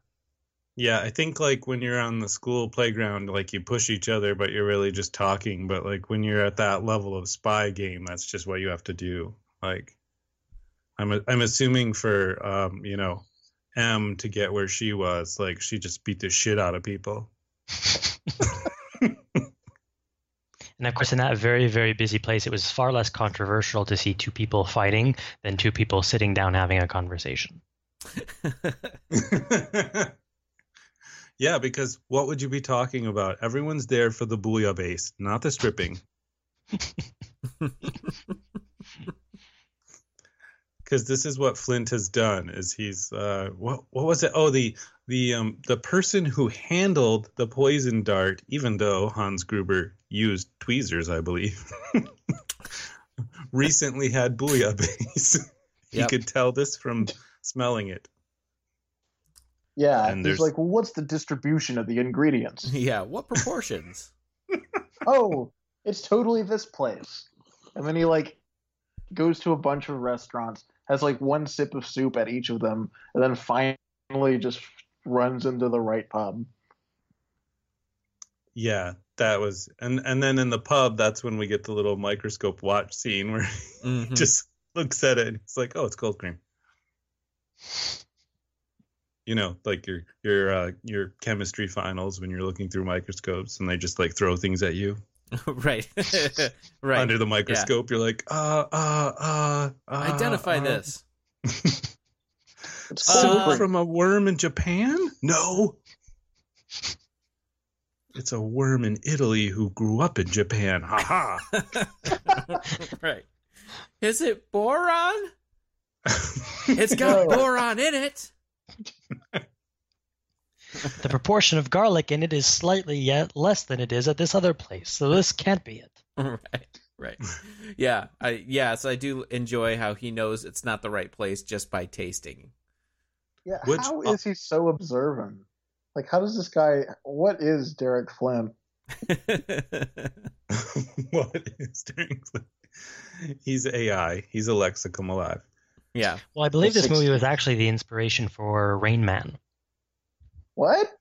[SPEAKER 3] Yeah, I think like when you're on the school playground, like you push each other, but you're really just talking. But like when you're at that level of spy game, that's just what you have to do. Like, I'm I'm assuming for um you know M to get where she was, like she just beat the shit out of people.
[SPEAKER 6] And of course, in that very, very busy place, it was far less controversial to see two people fighting than two people sitting down having a conversation.
[SPEAKER 3] yeah, because what would you be talking about? Everyone's there for the bouillabaisse, not the stripping. Because this is what Flint has done. Is he's uh, what what was it? Oh, the the um the person who handled the poison dart, even though Hans Gruber used tweezers, I believe, recently had bouillabaisse. he
[SPEAKER 4] Yep.
[SPEAKER 3] could tell this from smelling it.
[SPEAKER 5] Yeah,
[SPEAKER 3] And
[SPEAKER 5] he's
[SPEAKER 3] there's-
[SPEAKER 5] like, well, what's the distribution of the ingredients?
[SPEAKER 4] yeah, what proportions?
[SPEAKER 5] oh, it's totally this place. And then he like goes to a bunch of restaurants, has like one sip of soup at each of them, and then finally just runs into the right pub.
[SPEAKER 3] Yeah, that was and and then in the pub, that's when we get the little microscope watch scene where he
[SPEAKER 4] Mhm.
[SPEAKER 3] just looks at it and it's like, oh, it's cold cream. You know, like your your uh, your chemistry finals when you're looking through microscopes and they just like throw things at you
[SPEAKER 4] right, right.
[SPEAKER 3] under the microscope. You're like, uh, uh, uh, uh
[SPEAKER 4] Identify
[SPEAKER 3] uh,
[SPEAKER 4] this.
[SPEAKER 5] It's
[SPEAKER 4] Uh,
[SPEAKER 5] cold
[SPEAKER 3] Soup
[SPEAKER 5] cream.
[SPEAKER 3] from a worm in Japan? No. It's a worm in Italy who grew up in Japan. Ha ha.
[SPEAKER 4] right. Is it boron? It's got boron in it.
[SPEAKER 6] The proportion of garlic in it is slightly yet less than it is at this other place, so this can't be it.
[SPEAKER 4] right, right. Yeah, I yes, I do enjoy how he knows it's not the right place just by tasting.
[SPEAKER 5] Yeah,
[SPEAKER 3] Which-
[SPEAKER 5] how uh, is he so observant? Like, how does this guy? What is Derek Flint?
[SPEAKER 3] what is Derek Flint? He's AI. He's a lexicum alive.
[SPEAKER 4] Yeah.
[SPEAKER 6] Well, I believe
[SPEAKER 5] The
[SPEAKER 6] this movie was actually the inspiration for Rain Man.
[SPEAKER 5] What?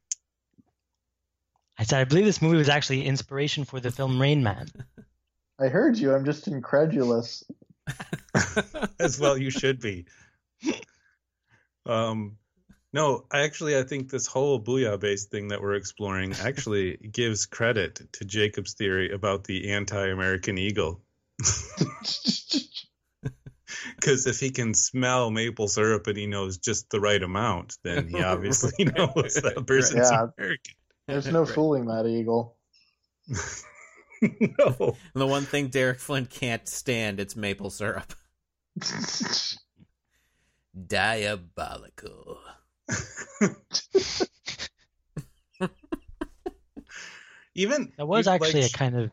[SPEAKER 6] I said I believe this movie was actually inspiration for the film Rain Man.
[SPEAKER 5] I heard you. I'm just incredulous.
[SPEAKER 3] As well you should be. Um no, I actually I think this whole bouillabaisse thing that we're exploring actually gives credit to Jacob's theory about the anti-American eagle. Because if he can smell maple syrup and he knows just the right amount, then he obviously knows that person's
[SPEAKER 5] Yeah.
[SPEAKER 3] American.
[SPEAKER 5] There's no
[SPEAKER 4] Right.
[SPEAKER 5] fooling that eagle.
[SPEAKER 3] no.
[SPEAKER 4] The one thing Derek Flint can't stand it's maple syrup. Diabolical.
[SPEAKER 3] Even
[SPEAKER 6] That was actually
[SPEAKER 3] like,
[SPEAKER 6] a kind of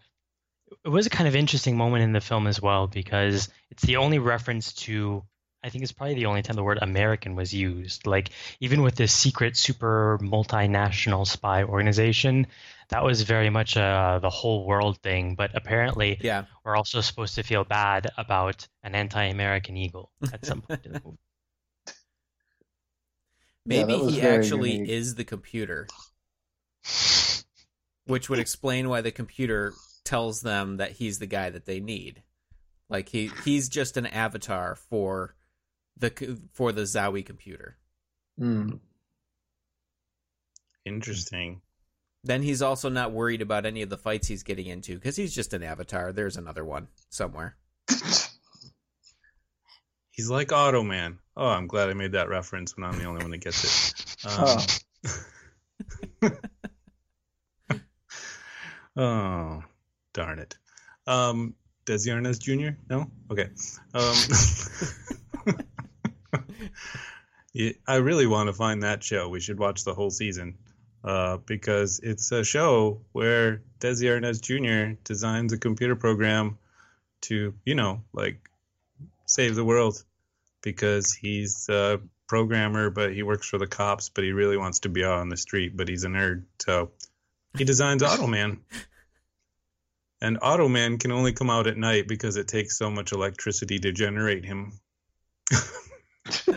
[SPEAKER 6] it was a kind of interesting moment in the film as well because it's the only reference to I think it's probably the only time the word American was used. Like even with this secret super multinational spy organization, that was very much uh, the whole world thing. But apparently,
[SPEAKER 4] Yeah.
[SPEAKER 6] we're also supposed to feel bad about an anti-American eagle at some point in the movie.
[SPEAKER 4] Maybe
[SPEAKER 5] that was
[SPEAKER 4] he actually
[SPEAKER 5] unique.
[SPEAKER 4] is the computer. Which would explain why the computer tells them that he's the guy that they need. Like he he's just an avatar for the for the Zowie computer.
[SPEAKER 5] Hmm.
[SPEAKER 3] interesting.
[SPEAKER 4] Then he's also not worried about any of the fights he's getting into because he's just an avatar. There's another one somewhere.
[SPEAKER 3] He's like Automan. Oh, I'm glad I made that reference when I'm the only one that gets it. Um, oh, darn it. Um, Desi Arnaz Jr.? No? Okay. Um, I really want to find that show. We should watch the whole season uh, because it's a show where Desi Arnaz Jr. designs a computer program to, you know, like save the world because he's a programmer, but he works for the cops, but he really wants to be out on the street, but he's a nerd. So he designs Automan. And Automan can only come out at night because it takes so much electricity to generate him.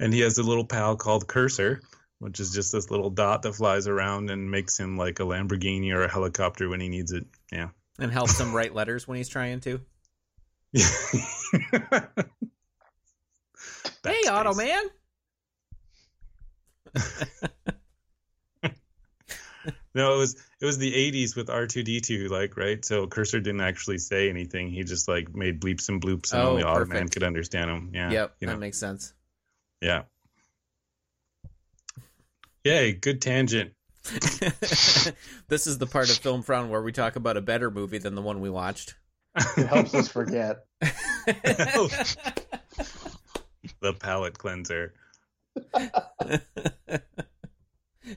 [SPEAKER 3] and he has a little pal called Cursor, which is just this little dot that flies around and makes him like a Lamborghini or a helicopter when he needs it. Yeah.
[SPEAKER 4] And helps him write letters when he's trying to. hey,
[SPEAKER 3] Backspace.
[SPEAKER 4] Automan.
[SPEAKER 3] No, it was it was the '80s with R2D2, like right. So Cursor didn't actually say anything. He just like made bleeps and bloops, and
[SPEAKER 4] Oh,
[SPEAKER 3] only Automan
[SPEAKER 4] perfect.
[SPEAKER 3] could understand him. Yeah.
[SPEAKER 4] yep,
[SPEAKER 3] You know.
[SPEAKER 4] that makes sense.
[SPEAKER 3] Yeah. Yay! Good tangent.
[SPEAKER 4] this is the part of Film Frown where we talk about a better movie than the one we watched.
[SPEAKER 5] It helps us forget.
[SPEAKER 3] the palate cleanser.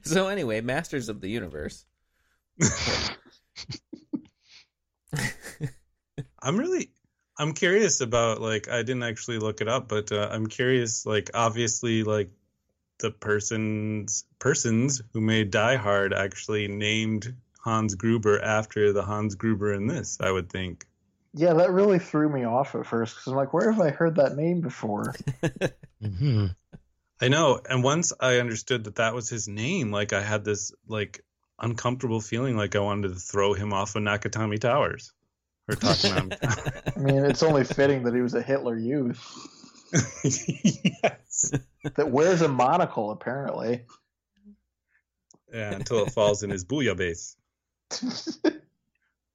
[SPEAKER 4] so anyway, Masters of the Universe.
[SPEAKER 3] I'm really I'm curious about like I didn't actually look it up, but uh, I'm curious like obviously like the persons persons who made Die Hard actually named Hans Gruber after the Hans Gruber in this, I would think.
[SPEAKER 5] Yeah, that really threw me off at first because I'm like, where have I heard that name before?
[SPEAKER 6] hmm
[SPEAKER 3] I know, and once I understood that that was his name, like I had this like uncomfortable feeling like I wanted to throw him off of Nakatomi Towers or Takanami.
[SPEAKER 5] I mean, it's only fitting that he was a Hitler youth
[SPEAKER 3] yes.
[SPEAKER 5] that wears a monocle, apparently.
[SPEAKER 3] Yeah, until it falls in his bouillabaisse.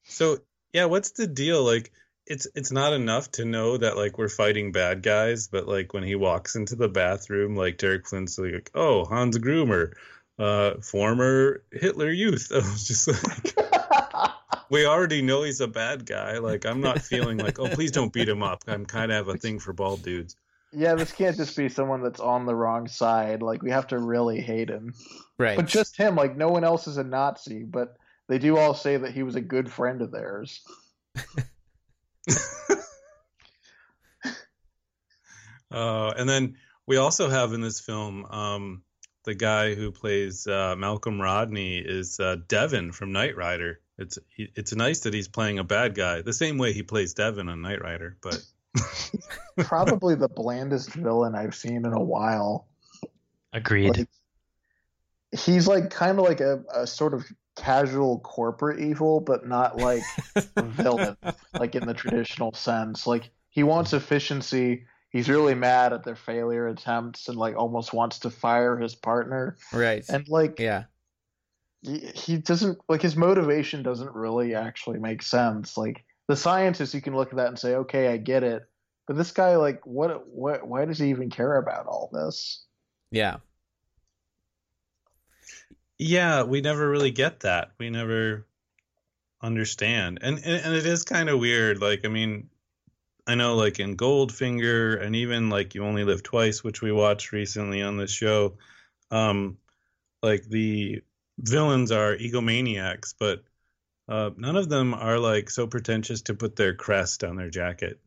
[SPEAKER 3] So yeah, what's the deal? Like it's it's not enough to know that like we're fighting bad guys, but like when he walks into the bathroom, like Derek Flint's like, oh Hans Gruber, uh, former Hitler youth. I was just like, we already know he's a bad guy. Like I'm not feeling like, oh please don't beat him up. I'm kind of have a thing for bald dudes.
[SPEAKER 5] yeah, this can't just be someone that's on the wrong side. Like, we have to really hate him.
[SPEAKER 4] right.
[SPEAKER 5] But just him, like, no one else is a Nazi, but they do all say that he was a good friend of theirs.
[SPEAKER 3] Uh, and then we also have in this film um, the guy who plays uh, Malcolm Rodney is uh, Devon from Knight Rider. It's he, it's nice that he's playing a bad guy the same way he plays Devon on Knight Rider. But
[SPEAKER 5] Probably the blandest villain I've seen in a while.
[SPEAKER 6] Agreed.
[SPEAKER 5] Like, he's like kind of like a, a sort of casual corporate evil, but not like a villain, like in the traditional sense. Like he wants efficiency. He's really mad at their failure attempts and like almost wants to fire his partner.
[SPEAKER 4] right.
[SPEAKER 5] And like
[SPEAKER 4] yeah.
[SPEAKER 5] he, he doesn't like his motivation doesn't really actually make sense. Like the scientist, you can look at that and say, okay, I get it. But this guy, like, what, what, why does he even care about all this?
[SPEAKER 4] Yeah.
[SPEAKER 3] yeah, we never really get that. We never understand, and and, and it is kind of weird. Like I mean. I know, like in Goldfinger, and even like You Only Live Twice, which we watched recently on this show, um, like the villains are egomaniacs, but uh, none of them are like so pretentious to put their crest on their jacket.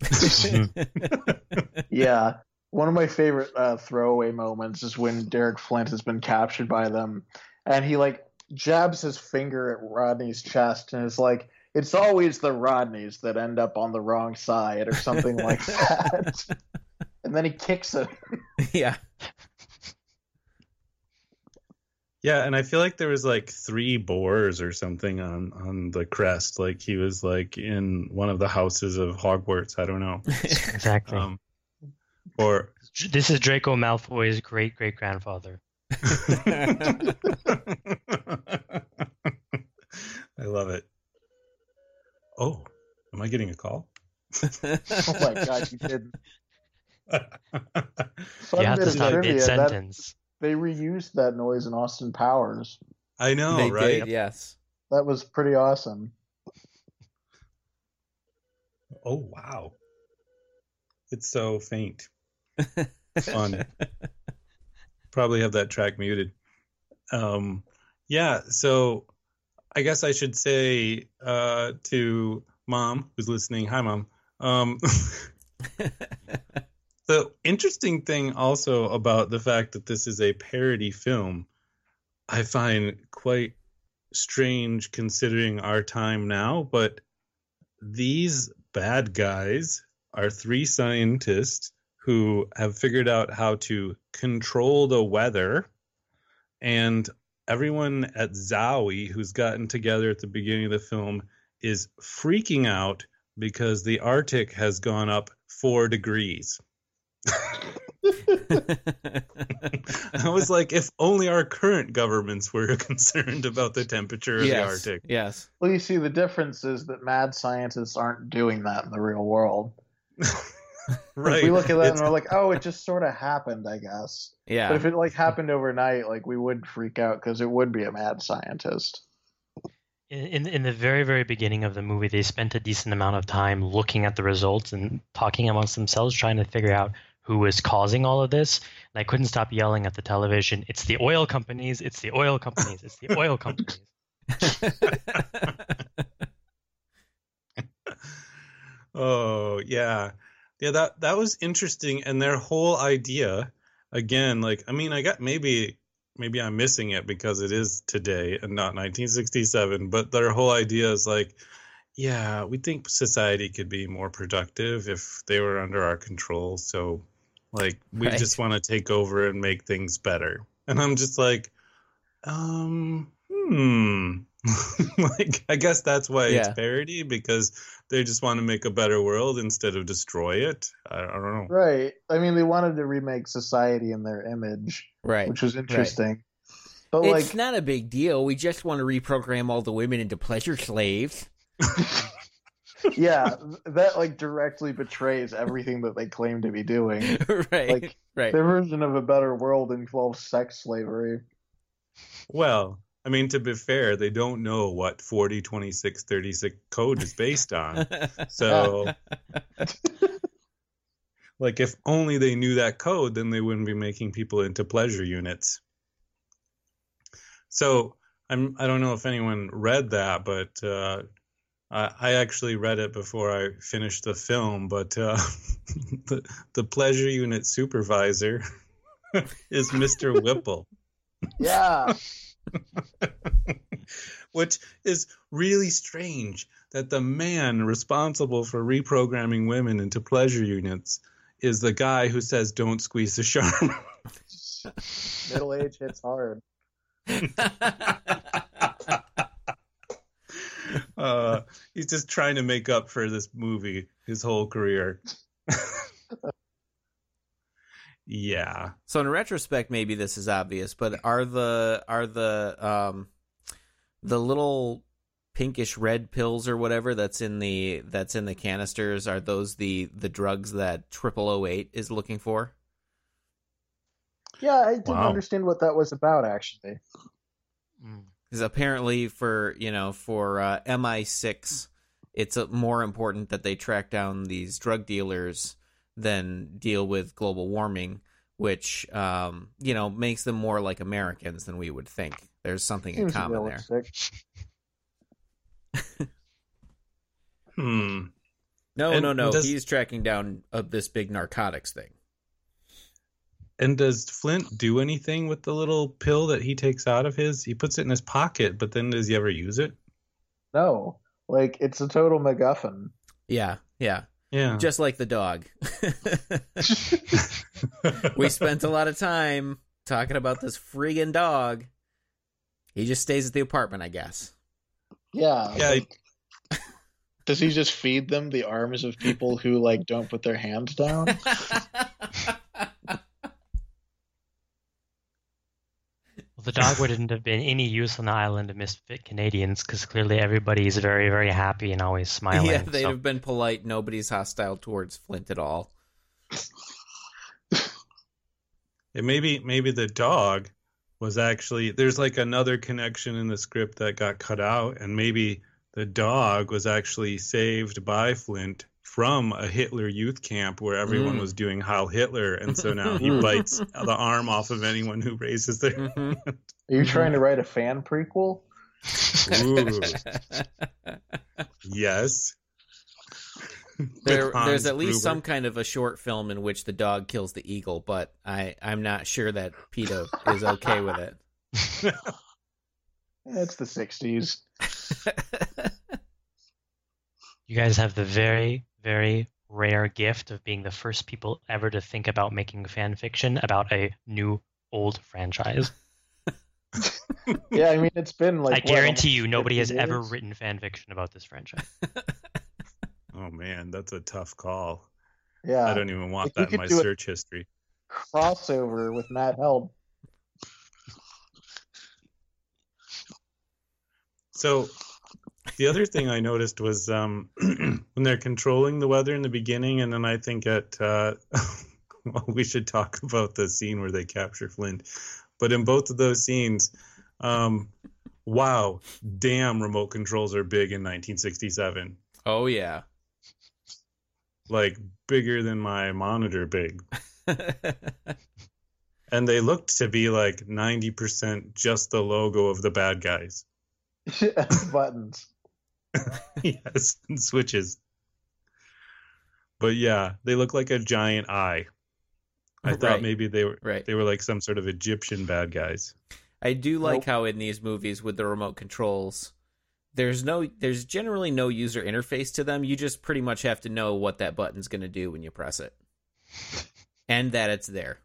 [SPEAKER 5] yeah. One of my favorite uh, throwaway moments is when Derek Flint has been captured by them, and he like jabs his finger at Rodney's chest and is like, "It's always the Rodneys that end up on the wrong side," or something like that. and then he kicks it.
[SPEAKER 4] yeah.
[SPEAKER 3] Yeah, and I feel like there was like three boars or something on on the crest. Like he was like in one of the houses of Hogwarts. I don't know.
[SPEAKER 6] Exactly.
[SPEAKER 3] Um, or
[SPEAKER 6] this is Draco Malfoy's great great grandfather.
[SPEAKER 3] I love it. Oh, am I getting a call?
[SPEAKER 5] Oh my god, you didn't. Fun
[SPEAKER 6] you have
[SPEAKER 5] bit
[SPEAKER 6] to
[SPEAKER 5] of
[SPEAKER 6] stop
[SPEAKER 5] trivia,
[SPEAKER 6] mid
[SPEAKER 5] that-
[SPEAKER 6] sentence.
[SPEAKER 5] they reused that noise in Austin Powers.
[SPEAKER 3] I know,
[SPEAKER 4] they
[SPEAKER 3] right?
[SPEAKER 4] did, yes.
[SPEAKER 5] That was pretty awesome.
[SPEAKER 3] Oh wow, it's so faint. Fun. Probably have that track muted. Um, yeah. So I guess I should say uh, to mom who's listening, hi mom. Um, the interesting thing also about the fact that this is a parody film, I find quite strange considering our time now, but these bad guys are three scientists who have figured out how to control the weather and everyone at Zowie who's gotten together at the beginning of the film is freaking out because the Arctic has gone up four degrees. I was like, if only our current governments were concerned about the temperature of
[SPEAKER 4] yes.
[SPEAKER 3] the Arctic.
[SPEAKER 4] Yes.
[SPEAKER 5] Well, you see, the difference is that mad scientists aren't doing that in the real world.
[SPEAKER 3] Right.
[SPEAKER 5] If we look at that
[SPEAKER 3] It's-
[SPEAKER 5] and we're like, oh, it just sort of happened, I guess.
[SPEAKER 4] Yeah.
[SPEAKER 5] But if it like happened overnight, like we would freak out because it would be a mad scientist.
[SPEAKER 6] In, in in the very very beginning of the movie, they spent a decent amount of time looking at the results and talking amongst themselves, trying to figure out who was causing all of this. And I couldn't stop yelling at the television, "It's the oil companies! It's the oil companies! It's the oil companies!"
[SPEAKER 3] Oh yeah, yeah. That that was interesting, and their whole idea, again, like I mean, I got maybe maybe I'm missing it because it is today and not 1967. But their whole idea is like, yeah, we think society could be more productive if they were under our control. So, like, we
[SPEAKER 4] Right.
[SPEAKER 3] just want to take over and make things better. And I'm just like, um, hmm. like, I guess that's why
[SPEAKER 4] Yeah.
[SPEAKER 3] it's parody because they just want to make a better world instead of destroy it. I, I don't know.
[SPEAKER 5] Right. I mean, they wanted to remake society in their image,
[SPEAKER 4] right.
[SPEAKER 5] which was interesting. But
[SPEAKER 4] It's
[SPEAKER 5] like,
[SPEAKER 4] not a big deal. We just want to reprogram all the women into pleasure slaves.
[SPEAKER 5] yeah, that like directly betrays everything that they claim to be doing.
[SPEAKER 4] right.
[SPEAKER 5] Like
[SPEAKER 4] right.
[SPEAKER 5] their version of a better world involves sex slavery.
[SPEAKER 3] Well, I mean, to be fair, they don't know what 40, 26, 36 code is based on. So, like, if only they knew that code, then they wouldn't be making people into pleasure units. So, I'm I don't know if anyone read that, but uh, I, I actually read it before I finished the film. But uh, the the pleasure unit supervisor is Mr. Whipple.
[SPEAKER 5] Yeah.
[SPEAKER 3] Which is really strange that the man responsible for reprogramming women into pleasure units is the guy who says, Don't squeeze the charm.
[SPEAKER 5] Middle age hits hard.
[SPEAKER 3] uh, he's just trying to make up for this movie his whole career. Yeah.
[SPEAKER 4] So in retrospect, maybe this is obvious, but are the are the um the little pinkish red pills or whatever that's in the that's in the canisters are those the the drugs that triple O eight is looking for?
[SPEAKER 5] Yeah, I didn't
[SPEAKER 3] Wow.
[SPEAKER 5] understand what that was about actually.
[SPEAKER 6] Mm.
[SPEAKER 4] Because apparently, for you know, for uh, MI six, it's uh more important that they track down these drug dealers than deal with global warming, which um, you know makes them more like Americans than we would think. There's something in common there.
[SPEAKER 5] realistic.
[SPEAKER 3] Hmm.
[SPEAKER 4] No,
[SPEAKER 3] And
[SPEAKER 4] no, no.
[SPEAKER 3] does-
[SPEAKER 4] He's tracking down uh, this big narcotics thing.
[SPEAKER 3] And does Flint do anything with the little pill that he takes out of his? He puts it in his pocket, but then does he ever use it?
[SPEAKER 5] No, like it's a total MacGuffin.
[SPEAKER 4] Yeah, yeah.
[SPEAKER 3] Yeah.
[SPEAKER 4] Just like the dog. we spent a lot of time talking about this friggin' dog. He just stays at the apartment, I guess.
[SPEAKER 5] Yeah.
[SPEAKER 3] Yeah,
[SPEAKER 5] like- does he just feed them the arms of people who like don't put their hands down?
[SPEAKER 6] the dog wouldn't have been any use on the island of misfit Canadians because clearly everybody is very, very happy and always smiling.
[SPEAKER 4] yeah, they'd
[SPEAKER 6] so-
[SPEAKER 4] have been polite. Nobody's hostile towards Flint at all.
[SPEAKER 3] And maybe maybe the dog was actually there's like another connection in the script that got cut out, and maybe the dog was actually saved by Flint from a Hitler youth camp where everyone
[SPEAKER 4] Mm.
[SPEAKER 3] was doing Heil Hitler, and so now he bites the arm off of anyone who raises their.
[SPEAKER 4] Mhm.
[SPEAKER 5] Are you trying to write a fan prequel?
[SPEAKER 3] Ooh, yes.
[SPEAKER 4] there, there's at least
[SPEAKER 3] Gruber.
[SPEAKER 4] some kind of a short film in which the dog kills the eagle, but I, I'm not sure that PETA is okay with it.
[SPEAKER 5] Yeah, it's the '60s.
[SPEAKER 6] You guys have the very, very rare gift of being the first people ever to think about making fan fiction about a new old franchise.
[SPEAKER 5] Yeah, I mean it's been like
[SPEAKER 6] I
[SPEAKER 5] what,
[SPEAKER 6] guarantee you, nobody has
[SPEAKER 5] 50
[SPEAKER 6] ever written fan fiction about this franchise.
[SPEAKER 3] Oh man, that's a tough call.
[SPEAKER 5] Yeah,
[SPEAKER 3] I don't even want
[SPEAKER 5] Like,
[SPEAKER 3] that in my search history.
[SPEAKER 5] crossover with Matt Helm.
[SPEAKER 3] So the other thing I noticed was um, when they're controlling the weather in the beginning, and then I think at uh, well, we should talk about the scene where they capture Flint. But in both of those scenes, um, wow, damn, remote controls are big in 1967.
[SPEAKER 4] Oh yeah.
[SPEAKER 3] Like bigger than my monitor big. And they looked to be like 90% just the logo of the bad guys.
[SPEAKER 5] buttons.
[SPEAKER 3] yes, and switches. But yeah, they look like a giant eye. I thought maybe they were
[SPEAKER 4] right.
[SPEAKER 3] they were like some sort of Egyptian bad guys.
[SPEAKER 4] I do like
[SPEAKER 5] Nope.
[SPEAKER 4] how in these movies with the remote controls, there's no there's generally no user interface to them. You just pretty much have to know what that button's going to do when you press it. And that it's there.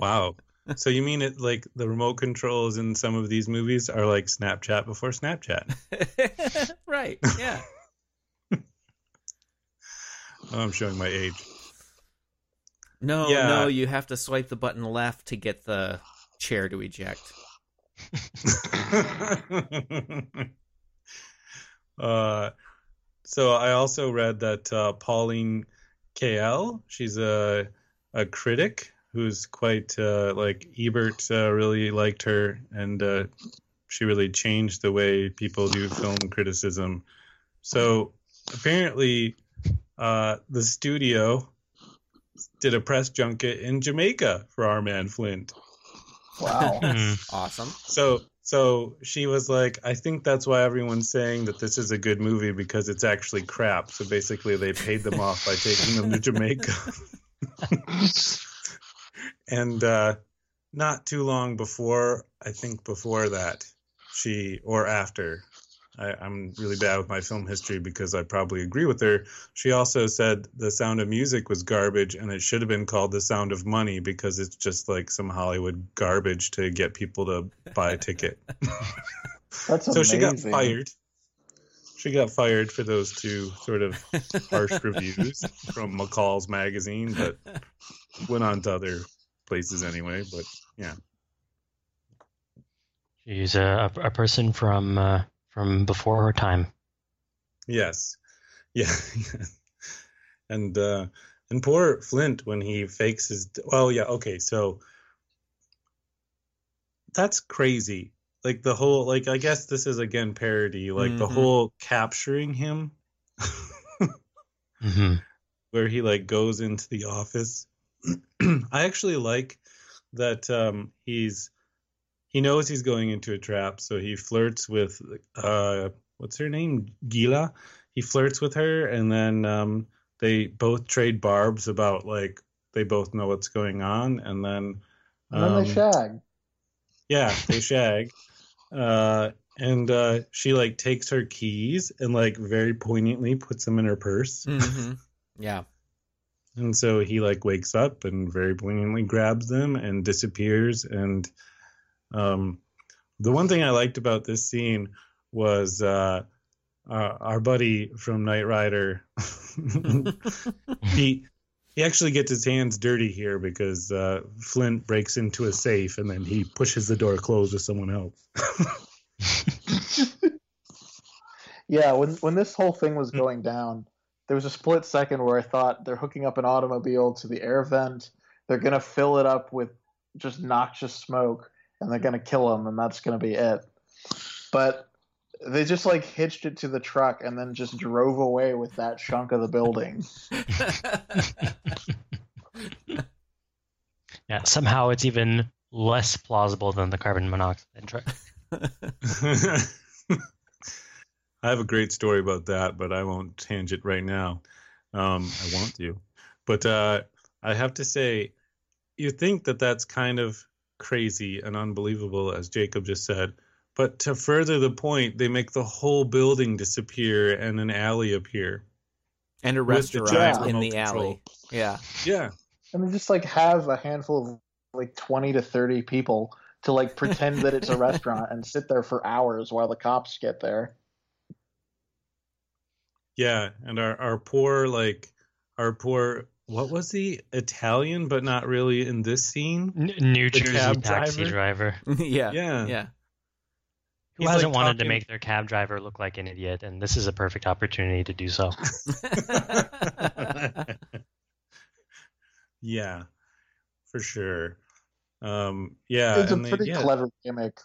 [SPEAKER 3] Wow. So you mean it like the remote controls in some of these movies are like Snapchat before Snapchat?
[SPEAKER 4] right. Yeah.
[SPEAKER 3] I'm showing my age.
[SPEAKER 4] No,
[SPEAKER 3] Yeah.
[SPEAKER 4] no, you have to swipe the button left to get the chair to eject.
[SPEAKER 3] uh, so I also read that uh, Pauline Kael, she's a a critic who's quite uh, like Ebert uh, really liked her, and uh, she really changed the way people do film criticism. So apparently, uh, the studio did a press junket in Jamaica for our man Flint.
[SPEAKER 5] Wow.
[SPEAKER 6] Hmm.
[SPEAKER 4] Awesome.
[SPEAKER 3] So so she was like, I think that's why everyone's saying that this is a good movie because it's actually crap. So basically, they paid them off by taking them to Jamaica. and uh, not too long before, I think before that, she or after. I, I'm really bad with my film history because I probably agree with her. She also said The Sound of Music was garbage and it should have been called The Sound of Money because it's just like some Hollywood garbage to get people to buy a ticket.
[SPEAKER 5] That's
[SPEAKER 3] so
[SPEAKER 5] amazing.
[SPEAKER 3] she got fired. She got fired for those two sort of harsh reviews from McCall's magazine, but went on to other places anyway. But yeah,
[SPEAKER 6] She's a, a person from uh, from before her time.
[SPEAKER 3] yes, yeah, and uh, and poor Flint when he fakes his. Well, yeah, okay, so that's crazy. Like the whole, like I guess this is again parody. Like the
[SPEAKER 4] Mhm.
[SPEAKER 3] whole capturing him.
[SPEAKER 6] hmm
[SPEAKER 3] where he like goes into the office. I actually like that um, he's he knows he's going into a trap, so he flirts with uh, what's her name, Gila. He flirts with her, and then um, they both trade barbs about like they both know what's going on, and then
[SPEAKER 5] And then
[SPEAKER 3] um,
[SPEAKER 5] they shag.
[SPEAKER 3] yeah, they shag. Uh, and uh, she like takes her keys and like very poignantly puts them in her purse.
[SPEAKER 4] hmm Yeah.
[SPEAKER 3] And so he like wakes up and very poignantly grabs them and disappears. And um, the one thing I liked about this scene was uh, our, our buddy from Knight Rider. he he actually gets his hands dirty here because uh, Flint breaks into a safe and then he pushes the door closed with someone else.
[SPEAKER 5] Yeah, when when this whole thing was going down, there was a split second where I thought they're hooking up an automobile to the air vent. They're gonna fill it up with just noxious smoke, and they're gonna kill him, and that's gonna be it. But they just like hitched it to the truck and then just drove away with that chunk of the building.
[SPEAKER 6] Yeah, somehow it's even less plausible than the carbon monoxide truck.
[SPEAKER 3] I have a great story about that, but I won't change it right now. Um, I want to, but uh, I have to say, you think that that's kind of crazy and unbelievable, as Jacob just said. But to further the point, they make the whole building disappear and an alley appear.
[SPEAKER 4] and a
[SPEAKER 3] With the
[SPEAKER 4] restaurant in
[SPEAKER 3] remote
[SPEAKER 4] the alley. Yeah.
[SPEAKER 3] Yeah,
[SPEAKER 5] And they just like have a handful of like twenty to thirty people to like pretend that it's a restaurant and sit there for hours while the cops get there.
[SPEAKER 3] Yeah, and our our poor like our poor what was he Italian, but not really in this scene.
[SPEAKER 6] N- New
[SPEAKER 3] The
[SPEAKER 6] Jersey taxi
[SPEAKER 3] driver?
[SPEAKER 6] driver.
[SPEAKER 4] yeah,
[SPEAKER 3] Yeah.
[SPEAKER 4] yeah.
[SPEAKER 6] Who
[SPEAKER 3] He's,
[SPEAKER 6] hasn't
[SPEAKER 3] like,
[SPEAKER 6] wanted to make their cab driver look like an idiot? And this is a perfect opportunity to do so.
[SPEAKER 3] yeah, for sure. Um, yeah,
[SPEAKER 5] it's a
[SPEAKER 3] and they-
[SPEAKER 5] pretty
[SPEAKER 3] yeah,
[SPEAKER 5] clever gimmick.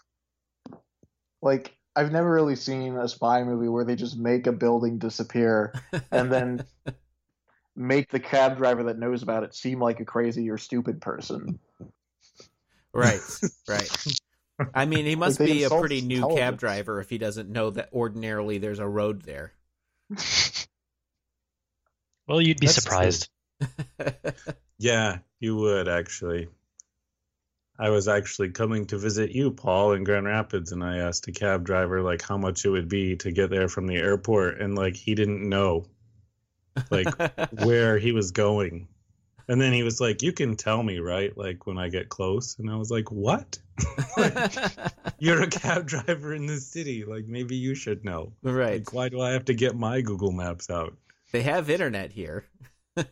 [SPEAKER 5] Like I've never really seen a spy movie where they just make a building disappear and then make the cab driver that knows about it seem like a crazy or stupid person.
[SPEAKER 4] Right, right. I mean, he must
[SPEAKER 5] Like,
[SPEAKER 4] be a pretty new cab driver if he doesn't know that ordinarily there's a road there.
[SPEAKER 6] Well, you'd be
[SPEAKER 3] That's
[SPEAKER 6] surprised.
[SPEAKER 3] yeah, you would actually. I was actually coming to visit you, Paul, in Grand Rapids, and I asked a cab driver like how much it would be to get there from the airport, and like he didn't know like where he was going. And then he was like, "You can tell me, right? Like when I get close." And I was like, "What? You're a cab driver in the city. Like maybe you should know.
[SPEAKER 4] right.
[SPEAKER 3] Like why do I have to get my Google Maps out?"
[SPEAKER 4] They have internet here.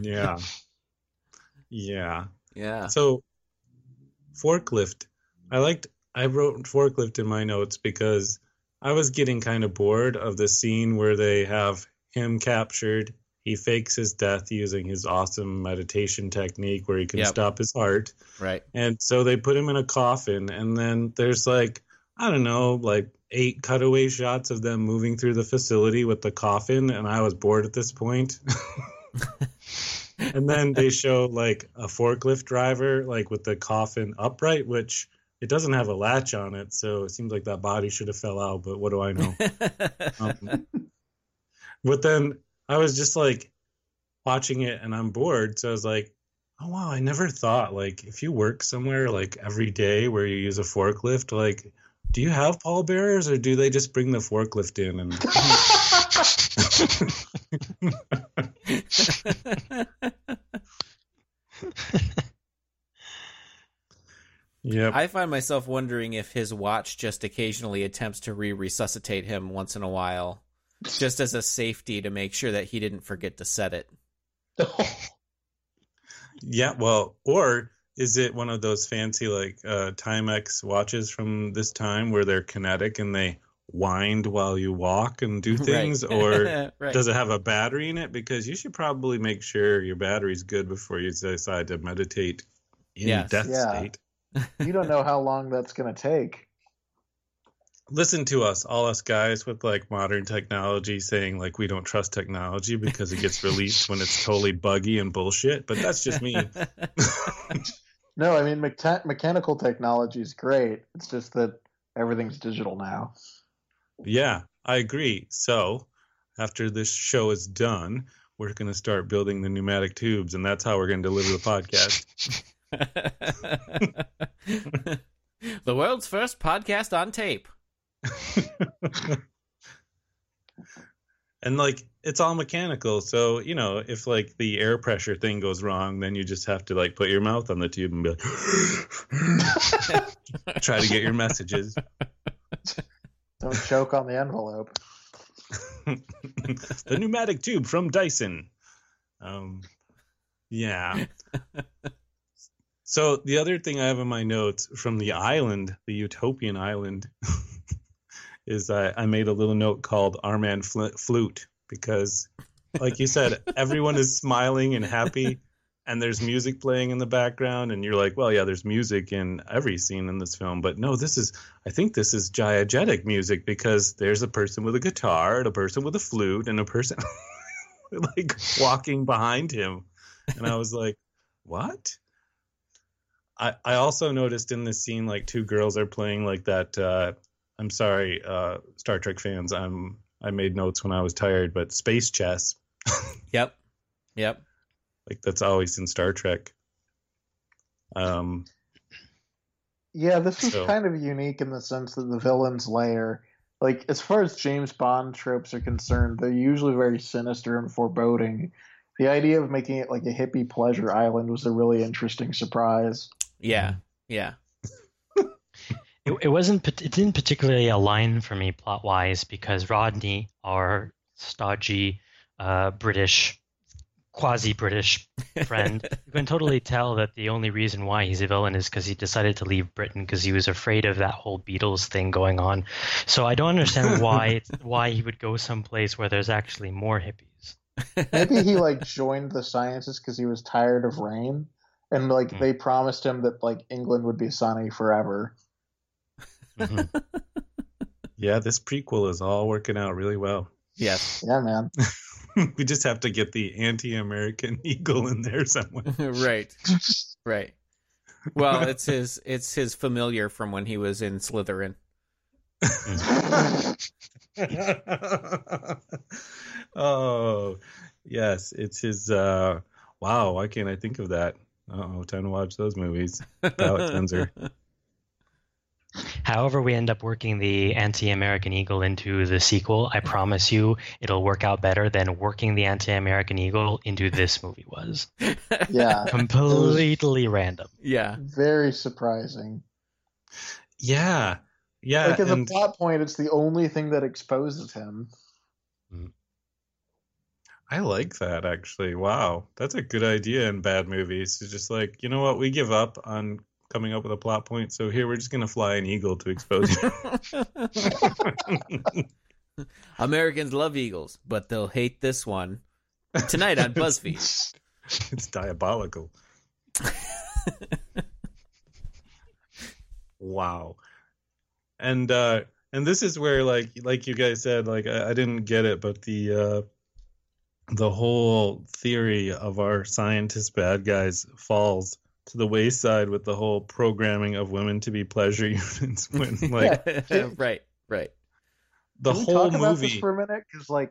[SPEAKER 3] Yeah. Yeah.
[SPEAKER 4] Yeah.
[SPEAKER 3] So forklift. I liked I wrote forklift in my notes because I was getting kind of bored of the scene where they have him captured. He fakes his death using his awesome meditation technique where he can
[SPEAKER 4] Yep.
[SPEAKER 3] stop his heart.
[SPEAKER 4] Right.
[SPEAKER 3] And so they put him in a coffin and then there's like I don't know, like eight cutaway shots of them moving through the facility with the coffin and I was bored at this point. and then they show like a forklift driver like with the coffin upright which it doesn't have a latch on it so it seems like that body should have fell out but what do i know um, but then i was just like watching it and i'm bored so i was like oh wow i never thought like if you work somewhere like every day where you use a forklift like do you have pallbearers or do they just bring the forklift in and yep.
[SPEAKER 4] I find myself wondering if his watch just occasionally attempts to re resuscitate him once in a while, just as a safety to make sure that he didn't forget to set it.
[SPEAKER 3] Yeah, well, or is it one of those fancy like uh, Timex watches from this time where they're kinetic and they wind while you walk and do things,
[SPEAKER 4] Right.
[SPEAKER 3] or
[SPEAKER 4] Right.
[SPEAKER 3] does it have a battery in it? Because you should probably make sure your battery's good before you decide to meditate in
[SPEAKER 4] Yes.
[SPEAKER 3] death
[SPEAKER 5] Yeah.
[SPEAKER 3] state.
[SPEAKER 5] you don't know how long that's going to take.
[SPEAKER 3] Listen to us, all us guys with like modern technology saying like we don't trust technology because it gets released when it's totally buggy and bullshit. But that's just me.
[SPEAKER 5] No, I mean mecha- mechanical technology is great. It's just that everything's digital now.
[SPEAKER 3] Yeah, I agree. So, after this show is done, we're going to start building the pneumatic tubes, and that's how we're going to deliver the podcast.
[SPEAKER 4] the world's first podcast on tape.
[SPEAKER 3] and like, it's all mechanical. So, you know, if like the air pressure thing goes wrong, then you just have to like put your mouth on the tube and be like, try to get your messages.
[SPEAKER 5] Don't choke on the envelope.
[SPEAKER 3] the pneumatic tube from Dyson. Um, yeah. So the other thing I have in my notes from the island, the utopian island, is I, I made a little note called Our Man Fl- Flute because, like you said, everyone is smiling and happy, and there's music playing in the background, and you're like, well, yeah, there's music in every scene in this film, but no, this is, I think this is diegetic music because there's a person with a guitar, and a person with a flute, and a person like walking behind him, and I was like, what? I, I also noticed in this scene like two girls are playing like that uh I'm sorry, uh Star Trek fans, I'm I made notes when I was tired, but space chess.
[SPEAKER 4] Yep. Yep.
[SPEAKER 3] Like that's always in Star Trek. Um
[SPEAKER 5] Yeah, this is
[SPEAKER 3] So-
[SPEAKER 5] kind of unique in the sense that the villain's lair, like as far as James Bond tropes are concerned, they're usually very sinister and foreboding. The idea of making it like a hippie pleasure island was a really interesting surprise.
[SPEAKER 4] Yeah, yeah.
[SPEAKER 6] It, it wasn't. It didn't particularly align for me plot wise because Rodney, our stodgy uh, British, quasi British friend, you can totally tell that the only reason why he's a villain is because he decided to leave Britain because he was afraid of that whole Beatles thing going on. So I don't understand why it's, why he would go someplace where there's actually more hippies.
[SPEAKER 5] Maybe he like joined the scientists because he was tired of rain, and like
[SPEAKER 6] Hmm.
[SPEAKER 5] they promised him that like England would be sunny forever.
[SPEAKER 6] Mhm.
[SPEAKER 3] Yeah, this prequel is all working out really well.
[SPEAKER 4] Yes.
[SPEAKER 5] Yeah, man.
[SPEAKER 3] we just have to get the anti-American eagle in there somewhere.
[SPEAKER 4] right. Right. Well, it's his it's his familiar from when he was in Slytherin.
[SPEAKER 3] oh, yes, it's his. uh Wow, why can't I think of that? Oh, time to watch those movies. Palate cleanser.
[SPEAKER 6] However, we end up working the anti-American Eagle into the sequel. I promise you, it'll work out better than working the anti-American Eagle into this movie was.
[SPEAKER 5] Yeah,
[SPEAKER 6] Completely random.
[SPEAKER 4] yeah.
[SPEAKER 5] very surprising.
[SPEAKER 3] Yeah, yeah,
[SPEAKER 5] like as
[SPEAKER 3] and
[SPEAKER 5] a plot point, it's the only thing that exposes him. Mm.
[SPEAKER 3] I like that actually. Wow, that's a good idea in bad movies. It's just like you know what, we give up on coming up with a plot point, so here we're just gonna fly an eagle to expose you.
[SPEAKER 4] Americans love eagles, but they'll hate this one. Tonight on BuzzFeed.
[SPEAKER 3] it's diabolical. wow. And uh and this is where like like you guys said, like I, I didn't get it, but the uh the whole theory of our scientist bad guys falls to the wayside with the whole programming of women to be pleasure units when like
[SPEAKER 4] right, right.
[SPEAKER 3] the
[SPEAKER 5] Can we
[SPEAKER 3] whole
[SPEAKER 5] talk about this
[SPEAKER 3] movie
[SPEAKER 5] for a minute? Because like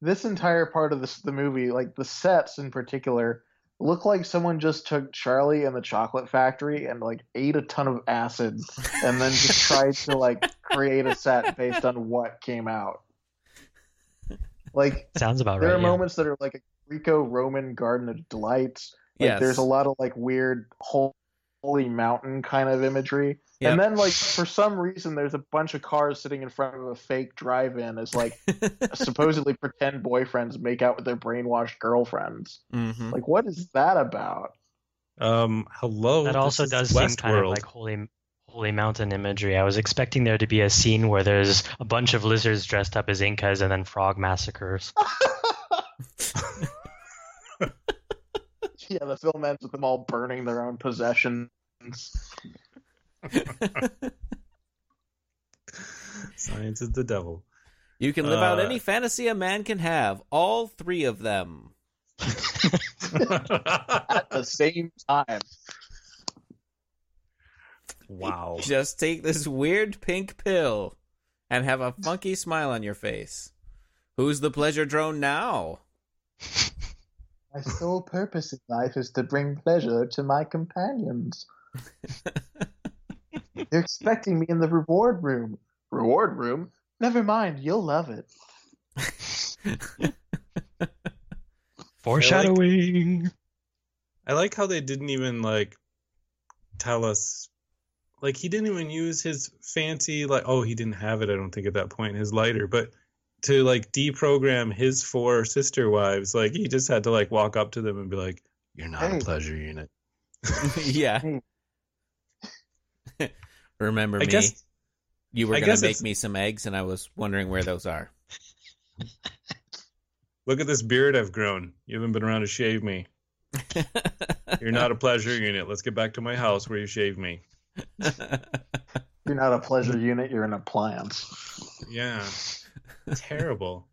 [SPEAKER 5] this entire part of this the movie, like the sets in particular, look like someone just took Charlie and the Chocolate Factory and like ate a ton of acid and then just tried to like create a set based on what came out. Like
[SPEAKER 6] Sounds about
[SPEAKER 5] there
[SPEAKER 6] right.
[SPEAKER 5] are
[SPEAKER 6] yeah.
[SPEAKER 5] moments that are like a Greco-Roman Garden of Delights. Like
[SPEAKER 4] Yes.
[SPEAKER 5] there's a lot of like weird holy mountain kind of imagery.
[SPEAKER 4] Yep.
[SPEAKER 5] And then like for some reason there's a bunch of cars sitting in front of a fake drive-in as like supposedly pretend boyfriends make out with their brainwashed girlfriends.
[SPEAKER 4] hmm
[SPEAKER 5] Like what is that about?
[SPEAKER 3] um hello
[SPEAKER 6] That also
[SPEAKER 3] is
[SPEAKER 6] does seem kind of like holy holy mountain imagery. I was expecting there to be a scene where there's a bunch of lizards dressed up as Incas and then frog massacres.
[SPEAKER 5] Yeah, the film ends with them all burning their own possessions.
[SPEAKER 3] Science is the devil.
[SPEAKER 4] You can live out
[SPEAKER 3] Uh,
[SPEAKER 4] any fantasy a man can have, all three of them.
[SPEAKER 5] At the same time.
[SPEAKER 3] wow.
[SPEAKER 4] Just take this weird pink pill and have a funky smile on your face. Who's the pleasure drone now?
[SPEAKER 5] My sole purpose in life is to bring pleasure to my companions. They're expecting me in the reward room. Reward room? Never mind, you'll love it.
[SPEAKER 6] Foreshadowing.
[SPEAKER 3] I like how they didn't even like tell us like he didn't even use his fancy like oh he didn't have it I don't think at that point his lighter but to like deprogram his four sister wives like he just had to like walk up to them and be like you're not
[SPEAKER 5] Hey.
[SPEAKER 3] a pleasure unit.
[SPEAKER 4] yeah. Remember
[SPEAKER 3] I
[SPEAKER 4] me?
[SPEAKER 3] guess
[SPEAKER 4] you were
[SPEAKER 3] I
[SPEAKER 4] gonna make
[SPEAKER 3] it's-
[SPEAKER 4] me some eggs, and I was wondering where those are.
[SPEAKER 3] look at this beard I've grown. You haven't been around to shave me. You're not a pleasure unit. Let's get back to my house where you shave me.
[SPEAKER 5] You're not a pleasure unit, you're an appliance.
[SPEAKER 3] Yeah. Terrible.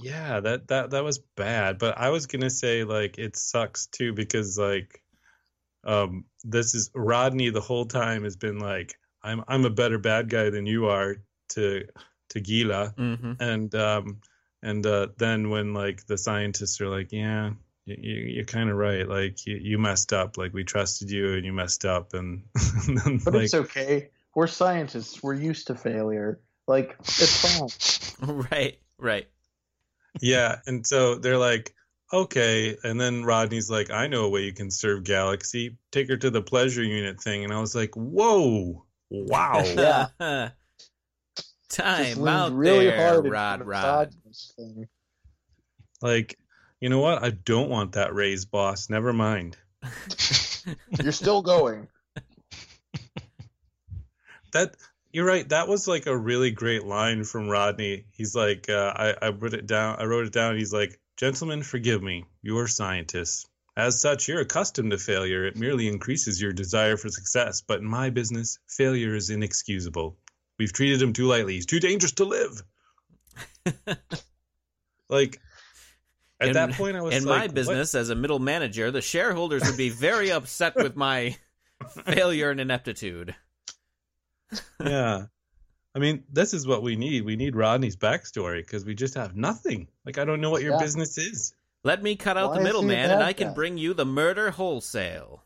[SPEAKER 3] Yeah, that that that was bad, but I was going to say like it sucks too because like um this is Rodney the whole time has been like I'm I'm a better bad guy than you are to to Gila
[SPEAKER 4] hmm
[SPEAKER 3] and um and uh then when like the scientists are like yeah you, you, you're kind of right like you, you messed up like we trusted you and you messed up and, and then,
[SPEAKER 5] But
[SPEAKER 3] like
[SPEAKER 5] it's okay. We're scientists. We're used to failure. Like, it's fine.
[SPEAKER 4] Right, right.
[SPEAKER 3] Yeah, and so they're like, okay. And then Rodney's like, I know a way you can serve Galaxy. Take her to the pleasure unit thing. And I was like, whoa, wow.
[SPEAKER 5] Yeah.
[SPEAKER 4] Time
[SPEAKER 5] leaned
[SPEAKER 4] out
[SPEAKER 5] really
[SPEAKER 4] there,
[SPEAKER 5] hard
[SPEAKER 4] Rod Rod.
[SPEAKER 5] thing.
[SPEAKER 3] like, you know what? I don't want that raised boss. Never mind.
[SPEAKER 5] You're still going.
[SPEAKER 3] That you're right. That was like a really great line from Rodney. He's like, uh, I, I wrote it down. I wrote it down. He's like, gentlemen, forgive me. You're scientists. As such, you're accustomed to failure. It merely increases your desire for success. But in my business, failure is inexcusable. We've treated him too lightly. He's too dangerous to live. like at
[SPEAKER 4] In-
[SPEAKER 3] that point, I was
[SPEAKER 4] In
[SPEAKER 3] like,
[SPEAKER 4] my
[SPEAKER 3] what?
[SPEAKER 4] business, as a middle manager, the shareholders would be very upset with my failure and ineptitude.
[SPEAKER 3] Yeah. I mean, this is what we need. We need Rodney's backstory because we just have nothing. Like, I don't know what your
[SPEAKER 5] Yeah.
[SPEAKER 3] business is.
[SPEAKER 4] Let me cut out
[SPEAKER 5] Why
[SPEAKER 4] the
[SPEAKER 5] is he a
[SPEAKER 4] middleman, and I can
[SPEAKER 5] guy?
[SPEAKER 4] bring you the murder wholesale.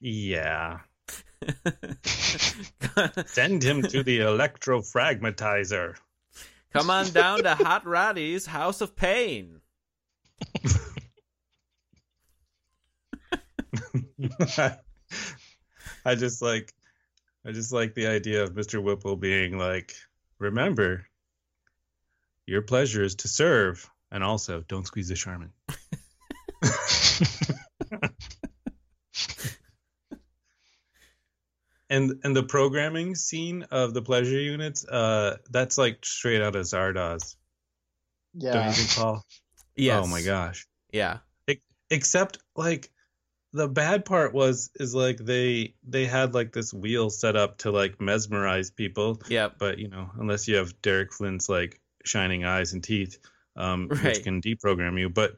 [SPEAKER 3] yeah. Send him to the electrofragmatizer.
[SPEAKER 4] Come on down to Hot Roddy's House of Pain.
[SPEAKER 3] I just like I just like the idea of Mr. Whipple being like, remember, your pleasure is to serve, and also don't squeeze the Charmin. and and the programming scene of the pleasure units, uh, that's like straight out of Zardoz. Don't
[SPEAKER 5] Yeah.
[SPEAKER 3] you think, Paul?
[SPEAKER 4] Yes.
[SPEAKER 3] Oh my gosh.
[SPEAKER 4] Yeah.
[SPEAKER 3] except like the bad part was is like they they had like this wheel set up to like mesmerize people
[SPEAKER 4] Yeah.
[SPEAKER 3] but you know unless you have derek flint's like shining eyes and teeth um
[SPEAKER 4] Right.
[SPEAKER 3] which can deprogram you but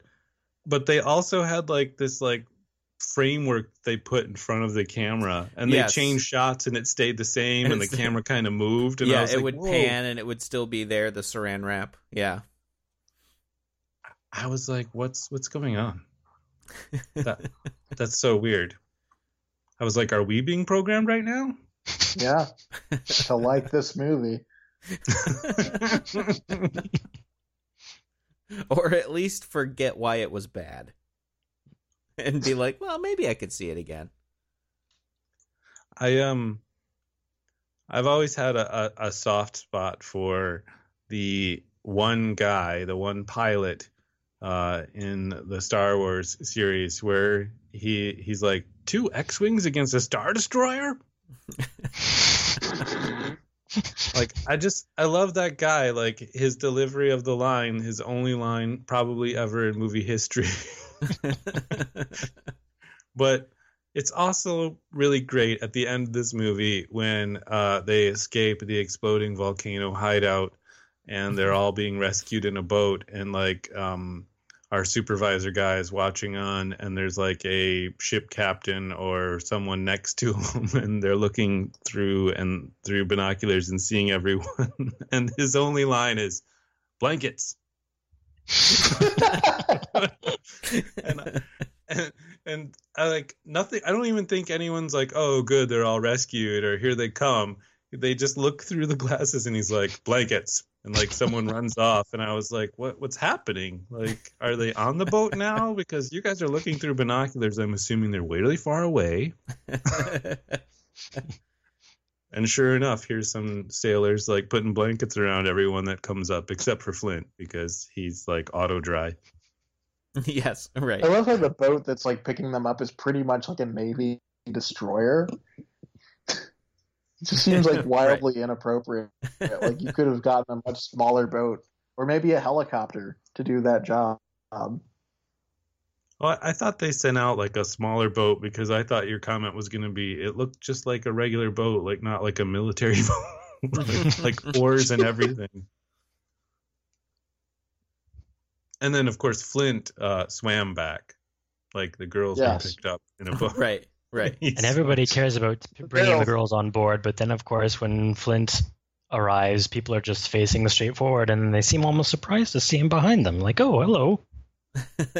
[SPEAKER 3] but they also had like this like framework they put in front of the camera and
[SPEAKER 4] Yes.
[SPEAKER 3] they changed shots and it stayed the same
[SPEAKER 4] And
[SPEAKER 3] and, the camera kind of moved and I
[SPEAKER 4] yeah, it
[SPEAKER 3] like,
[SPEAKER 4] would
[SPEAKER 3] "Whoa."
[SPEAKER 4] pan and it would still be there, the saran wrap. Yeah.
[SPEAKER 3] i was like what's what's going on that, that's so weird i was like are we being programmed right now
[SPEAKER 5] Yeah. to like this movie.
[SPEAKER 4] or at least forget why it was bad. And be like, well, maybe I could see it again.
[SPEAKER 3] I um I've always had a, a, a soft spot for the one guy, the one pilot uh in the Star Wars series where he he's like two X-wings against a star destroyer? like I just I love that guy like his delivery of the line, his only line probably ever in movie history. but it's also really great at the end of this movie when uh, they escape the exploding volcano hideout and they're all being rescued in a boat and like um, our supervisor guy is watching on and there's like a ship captain or someone next to him and they're looking through and through binoculars and seeing everyone and his only line is blankets and, I- and and I like nothing. I don't even think anyone's like, "Oh, good, they're all rescued," or "Here they come." They just look through the glasses, and he's like, "Blankets," and like someone runs off, and I was like, "What? What's happening? Like, are they on the boat now? Because you guys are looking through binoculars. I'm assuming they're way really far away." And sure enough, here's some sailors like putting blankets around everyone that comes up, except for Flint because he's like auto dry.
[SPEAKER 4] yes, right.
[SPEAKER 5] I love how the boat that's like picking them up is pretty much like a Navy destroyer. It just seems like wildly inappropriate. Like you could have gotten a much smaller boat or maybe a helicopter to do that job. Um,
[SPEAKER 3] Well, I thought they sent out like a smaller boat because I thought your comment was going to be it looked just like a regular boat, like not like a military boat, like, like oars and everything. And then, of course, Flint uh, swam back, like the girls were picked up in a boat.
[SPEAKER 4] right, right.
[SPEAKER 6] And everybody cares about bringing the
[SPEAKER 5] girls.
[SPEAKER 6] girls on board, but then of course when Flint arrives, people are just facing straight forward, and they seem almost surprised to see him behind them. Like, oh, hello.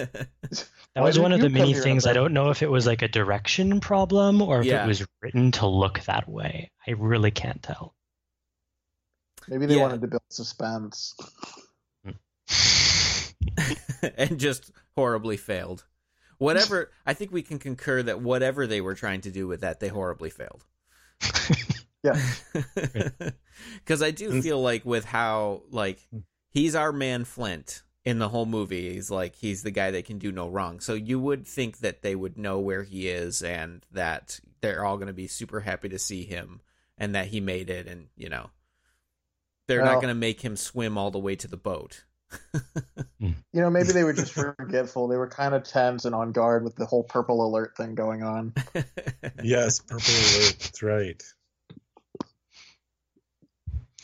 [SPEAKER 6] That
[SPEAKER 5] Why
[SPEAKER 6] was one of the many things. I don't know if it was like a direction problem or if
[SPEAKER 4] Yeah.
[SPEAKER 6] it was written to look that way. I really can't tell.
[SPEAKER 5] Maybe they
[SPEAKER 4] Yeah.
[SPEAKER 5] wanted to build suspense. Hmm.
[SPEAKER 4] and just horribly failed. Whatever, I think we can concur that whatever they were trying to do with that, they horribly failed.
[SPEAKER 5] Yeah.
[SPEAKER 4] Because I do feel like with how like he's our man Flint in the whole movie. He's like he's the guy that can do no wrong. So you would think that they would know where he is and that they're all going to be super happy to see him and that he made it and you know they're not going to make him swim all the way to the boat. Hmm.
[SPEAKER 5] You know, maybe they were just forgetful. They were kind of tense and on guard with the whole purple alert thing going on.
[SPEAKER 3] Yes, purple alert. That's right.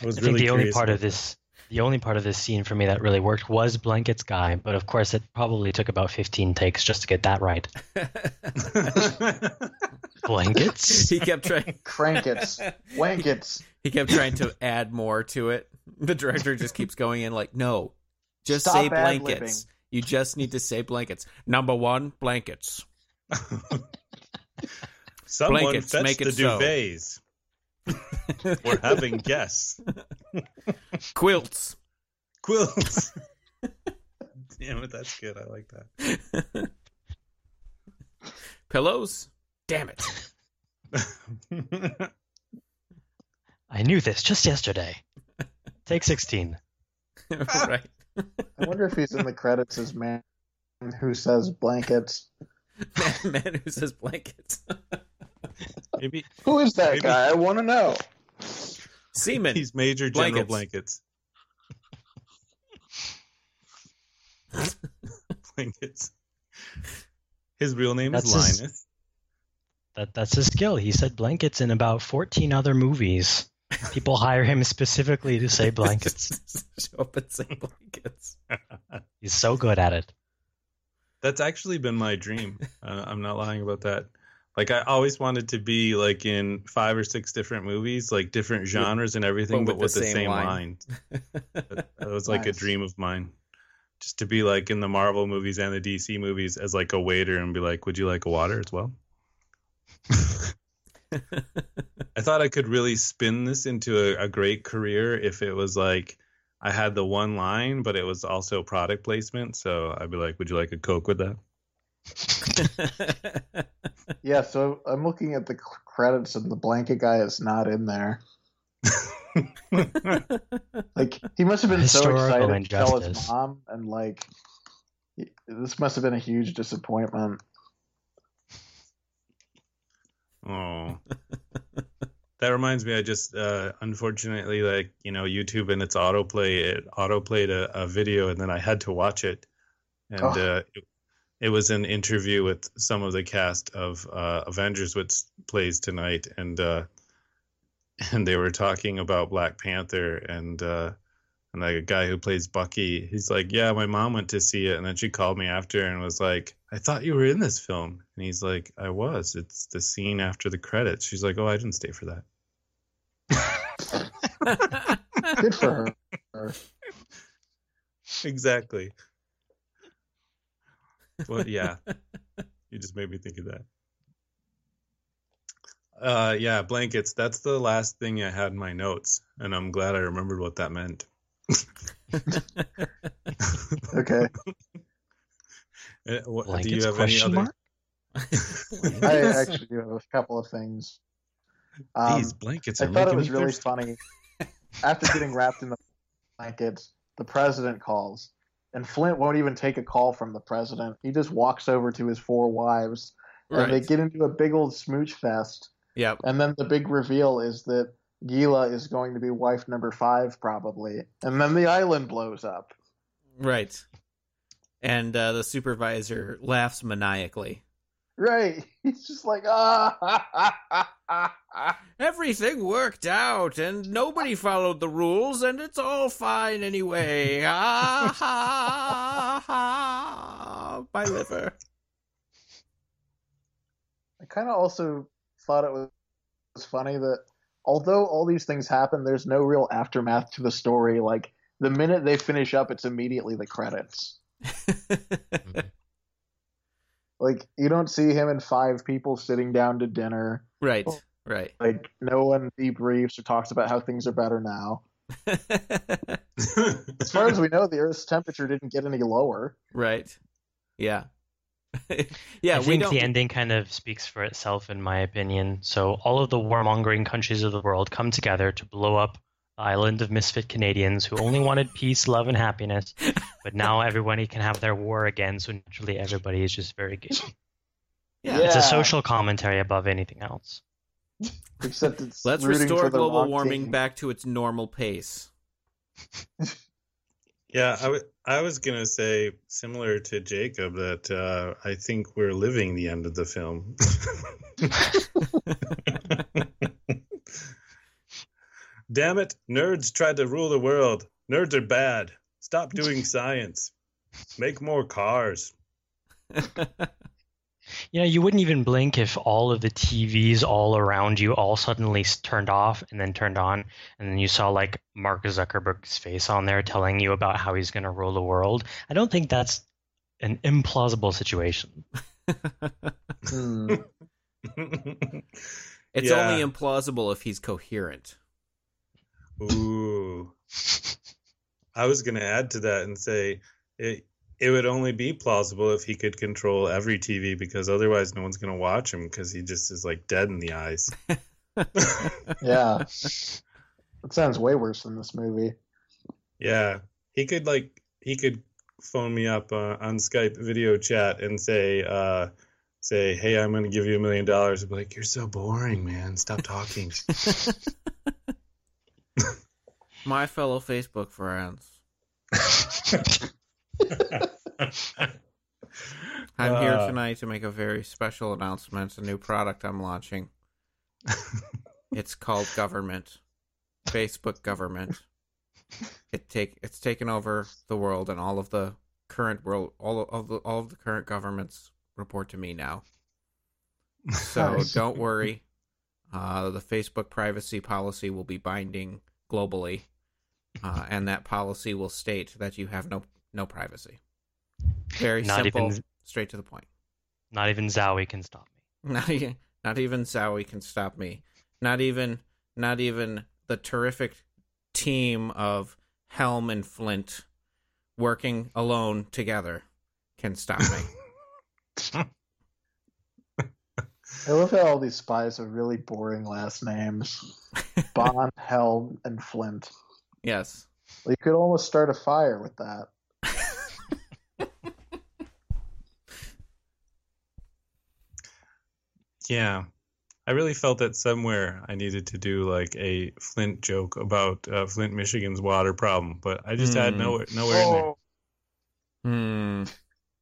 [SPEAKER 3] I was
[SPEAKER 6] I think the only part of
[SPEAKER 3] about
[SPEAKER 6] this, the only part of this scene for me that really worked was Blanket's guy, but of course it probably took about 15 takes just to get that right. Blankets?
[SPEAKER 4] he kept trying
[SPEAKER 5] Crankets, wankets.
[SPEAKER 4] He kept trying to add more to it. The director just keeps going in like, no, just
[SPEAKER 5] Stop
[SPEAKER 4] say
[SPEAKER 5] ad-libbing.
[SPEAKER 4] blankets. You just need to say blankets. Number one, blankets.
[SPEAKER 3] Someone
[SPEAKER 4] Blankets,
[SPEAKER 3] fetch
[SPEAKER 4] make
[SPEAKER 3] the
[SPEAKER 4] it so.
[SPEAKER 3] duvets. We're having guests.
[SPEAKER 4] Quilts.
[SPEAKER 3] Quilts. Damn it, that's good. I like that.
[SPEAKER 4] Pillows. Damn it.
[SPEAKER 6] I knew this just yesterday. Take 16.
[SPEAKER 4] right.
[SPEAKER 5] I wonder if he's in the credits as man who says blankets.
[SPEAKER 4] Man, man who says blankets.
[SPEAKER 3] Maybe
[SPEAKER 5] Who is that
[SPEAKER 3] Maybe-
[SPEAKER 5] guy? I want to know.
[SPEAKER 4] Seaman.
[SPEAKER 3] he's Major General
[SPEAKER 4] Blankets.
[SPEAKER 3] Blankets. Blankets. His real name
[SPEAKER 6] That's
[SPEAKER 3] is
[SPEAKER 6] his-
[SPEAKER 3] Linus.
[SPEAKER 6] That that's his skill. He said blankets in about 14 other movies. People hire him specifically to say blankets.
[SPEAKER 4] Show up and say blankets.
[SPEAKER 6] He's so good at it.
[SPEAKER 3] That's actually been my dream. Uh, I'm not lying about that. Like I always wanted to be like in five or six different movies, like different genres and everything,
[SPEAKER 4] but
[SPEAKER 3] but,
[SPEAKER 4] with
[SPEAKER 3] with
[SPEAKER 4] the
[SPEAKER 3] the,
[SPEAKER 4] same
[SPEAKER 3] same,
[SPEAKER 4] line.
[SPEAKER 3] line. That that was like
[SPEAKER 5] Nice.
[SPEAKER 3] a dream of mine. Just to be like in the Marvel movies and the DC movies as like a waiter and be like, "Would you like a water as well?" I thought I could really spin this into a, a great career if it was like I had the one line, but it was also product placement. So I'd be like, "Would you like a Coke with that?"
[SPEAKER 5] Yeah, so I'm looking at the credits and the blanket guy is not in there. Like he must have been so
[SPEAKER 6] Historical
[SPEAKER 5] excited to tell his mom, and like this must have been a huge disappointment.
[SPEAKER 3] Oh. that reminds me, I just uh unfortunately like, you know, YouTube and its autoplay it autoplayed a, a video and then I had to watch it. And
[SPEAKER 5] Oh.
[SPEAKER 3] uh it, it was an interview with some of the cast of uh Avengers which plays tonight and uh and they were talking about Black Panther and uh and like a guy who plays Bucky, he's like, "Yeah, my mom went to see it, and then she called me after and was like, I thought you were in this film." And he's like, "I was. It's the scene after the credits." She's like, "Oh, I didn't stay for that."
[SPEAKER 5] Good for her.
[SPEAKER 3] exactly. Well, yeah. you just made me think of that. Uh, yeah, blankets. That's the last thing I had in my notes, and I'm glad I remembered what that meant.
[SPEAKER 5] Okay,
[SPEAKER 3] Uh, what- do you have any other?
[SPEAKER 6] mark?
[SPEAKER 5] I actually do have a couple of things. Um,
[SPEAKER 3] These blankets
[SPEAKER 5] I
[SPEAKER 3] are
[SPEAKER 5] thought it
[SPEAKER 3] making
[SPEAKER 5] was
[SPEAKER 3] me
[SPEAKER 5] really
[SPEAKER 3] thirsty.
[SPEAKER 5] funny. After getting wrapped in the blankets, the president calls, and Flint won't even take a call from the president. He just walks over to his four wives, and they get into a big old smooch fest.
[SPEAKER 4] Yep.
[SPEAKER 5] And then the big reveal is that Gila is going to be wife number five, probably. And then the island blows up.
[SPEAKER 4] Right. And uh, the supervisor laughs maniacally.
[SPEAKER 5] Right. He's just like, ah. ha, ha, ha, ha, ha."
[SPEAKER 4] Everything worked out, and nobody followed the rules, and it's all fine anyway. Ah, ha, ha, my liver.
[SPEAKER 5] I kind of also thought it was funny that although all these things happen, there's no real aftermath to the story. Like, the minute they finish up, it's immediately the credits. Mm-hmm. Like, you don't see him and five people sitting down to dinner.
[SPEAKER 4] right, oh. right.
[SPEAKER 5] Like, no one debriefs or talks about how things are better now. As far as we know, the Earth's temperature didn't get any lower.
[SPEAKER 4] right. Yeah. yeah,
[SPEAKER 6] I think
[SPEAKER 4] don't.
[SPEAKER 6] the ending kind of speaks for itself, in my opinion. So all of the warmongering countries of the world come together to blow up the island of misfit Canadians who only wanted peace, love, and happiness. But now everybody can have their war again, so naturally everybody is just very gay.
[SPEAKER 4] yeah.
[SPEAKER 6] It's a social commentary above anything else.
[SPEAKER 5] Except it's
[SPEAKER 4] Let's restore global warming
[SPEAKER 5] team.
[SPEAKER 4] back to its normal pace.
[SPEAKER 3] Yeah, I, w- I was going to say, similar to Jacob, that uh, I think we're living the end of the film. Damn it, nerds tried to rule the world. Nerds are bad. Stop doing science. Make more cars.
[SPEAKER 6] You know, you wouldn't even blink if all of the TVs all around you all suddenly turned off and then turned on, and then you saw like Mark Zuckerberg's face on there telling you about how he's going to rule the world. I don't think that's an implausible situation.
[SPEAKER 5] Hmm.
[SPEAKER 4] It's
[SPEAKER 3] Yeah.
[SPEAKER 4] only implausible if he's coherent.
[SPEAKER 3] Ooh. I was going to add to that and say it it would only be plausible if he could control every TV because otherwise no one's going to watch him because he just is like dead in the eyes.
[SPEAKER 5] Yeah. That sounds way worse than this movie.
[SPEAKER 3] Yeah. He could like he could phone me up uh, on Skype video chat and say uh say, "Hey, I'm going to give you a million dollars." I'd be like, "You're so boring, man. Stop talking."
[SPEAKER 4] My fellow Facebook friends. I'm here
[SPEAKER 3] Uh,
[SPEAKER 4] tonight to make a very special announcement, a new product I'm launching. it's called Government. Facebook Government. It take it's taken over the world and all of the current world all of the all of the current governments report to me now. So don't worry. Uh, the Facebook privacy policy will be binding globally, uh, and that policy will state that you have no no privacy. Very
[SPEAKER 6] Not
[SPEAKER 4] simple,
[SPEAKER 6] even-
[SPEAKER 4] straight to the point.
[SPEAKER 6] Not even Zowie can stop me.
[SPEAKER 4] Not even, not even Zowie can stop me. Not even not even the terrific team of Helm and Flint working alone together can stop me.
[SPEAKER 5] I love how all these spies have really boring last names. Bond, Helm, and Flint.
[SPEAKER 4] yes.
[SPEAKER 5] You could almost start a fire with that.
[SPEAKER 3] Yeah. I really felt that somewhere I needed to do like a Flint joke about uh, Flint, Michigan's water problem, but I just had
[SPEAKER 4] Hmm.
[SPEAKER 3] nowhere nowhere in there.
[SPEAKER 5] Oh,
[SPEAKER 4] Hmm.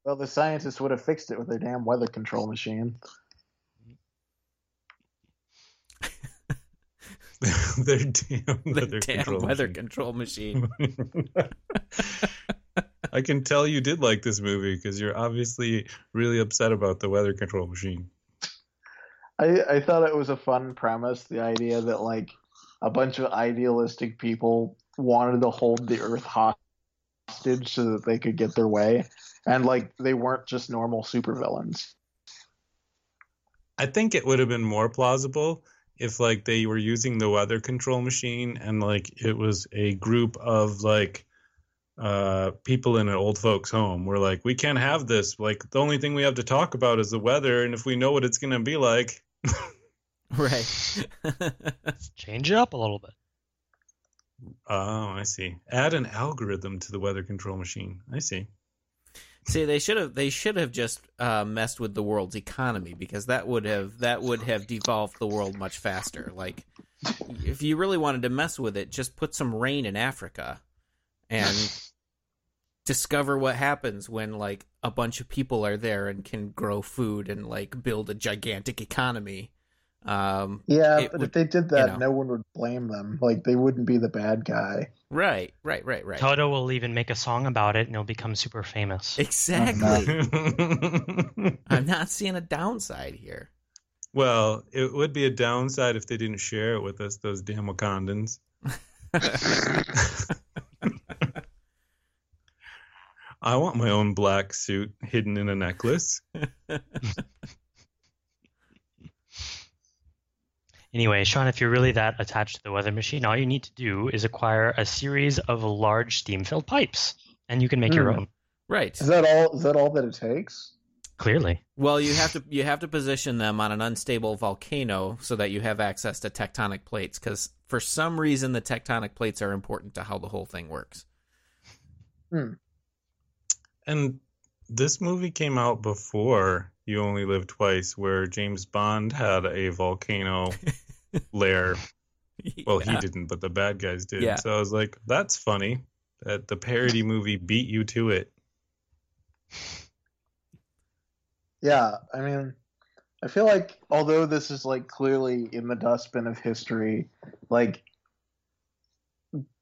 [SPEAKER 5] well, the scientists would have fixed it with their damn weather control machine.
[SPEAKER 3] Their damn
[SPEAKER 4] The
[SPEAKER 3] weather
[SPEAKER 4] damn
[SPEAKER 3] control
[SPEAKER 4] weather
[SPEAKER 3] machine.
[SPEAKER 4] control machine.
[SPEAKER 3] I can tell you did like this movie because you're obviously really upset about the weather control machine.
[SPEAKER 5] I, I thought it was a fun premise, the idea that like a bunch of idealistic people wanted to hold the Earth hostage so that they could get their way, and like they weren't just normal supervillains.
[SPEAKER 3] I think it would have been more plausible if like they were using the weather control machine and like it was a group of like uh people in an old folks home we're like we can't have this like the only thing we have to talk about is the weather and if we know what it's going to be like
[SPEAKER 4] right.
[SPEAKER 6] Change it up a little bit.
[SPEAKER 3] oh i see add an algorithm to the weather control machine i see
[SPEAKER 4] See, they should have they should have just uh, messed with the world's economy because that would have that would have devolved the world much faster. Like, if you really wanted to mess with it, just put some rain in Africa, and discover what happens when like a bunch of people are there and can grow food and like build a gigantic economy. Um,
[SPEAKER 5] Yeah, but
[SPEAKER 4] would-
[SPEAKER 5] if they did that,
[SPEAKER 4] know.
[SPEAKER 5] no one would blame them. Like they wouldn't be the bad guy.
[SPEAKER 4] right, right, right, right.
[SPEAKER 6] Toto will even make a song about it and he'll become super famous.
[SPEAKER 4] Exactly. I'm not seeing a downside here.
[SPEAKER 3] well it would be a downside if they didn't share it with us those damn wakandans I want my own black suit hidden in a necklace.
[SPEAKER 6] Anyway, Sean, if you're really that attached to the weather machine, all you need to do is acquire a series of large steam-filled pipes, and you can make your
[SPEAKER 5] Hmm.
[SPEAKER 6] own.
[SPEAKER 4] Right.
[SPEAKER 5] Is that all? Is that all that it takes?
[SPEAKER 6] Clearly,
[SPEAKER 4] Well, you have to you have to position them on an unstable volcano so that you have access to tectonic plates because for some reason the tectonic plates are important to how the whole thing works.
[SPEAKER 3] And this movie came out before You Only Live Twice, where James Bond had a volcano lair. Well, he didn't, but the bad guys did.
[SPEAKER 4] Yeah.
[SPEAKER 3] So I was like, that's funny that the parody movie beat you to it.
[SPEAKER 5] Yeah, I mean, I feel like although this is like clearly in the dustbin of history, like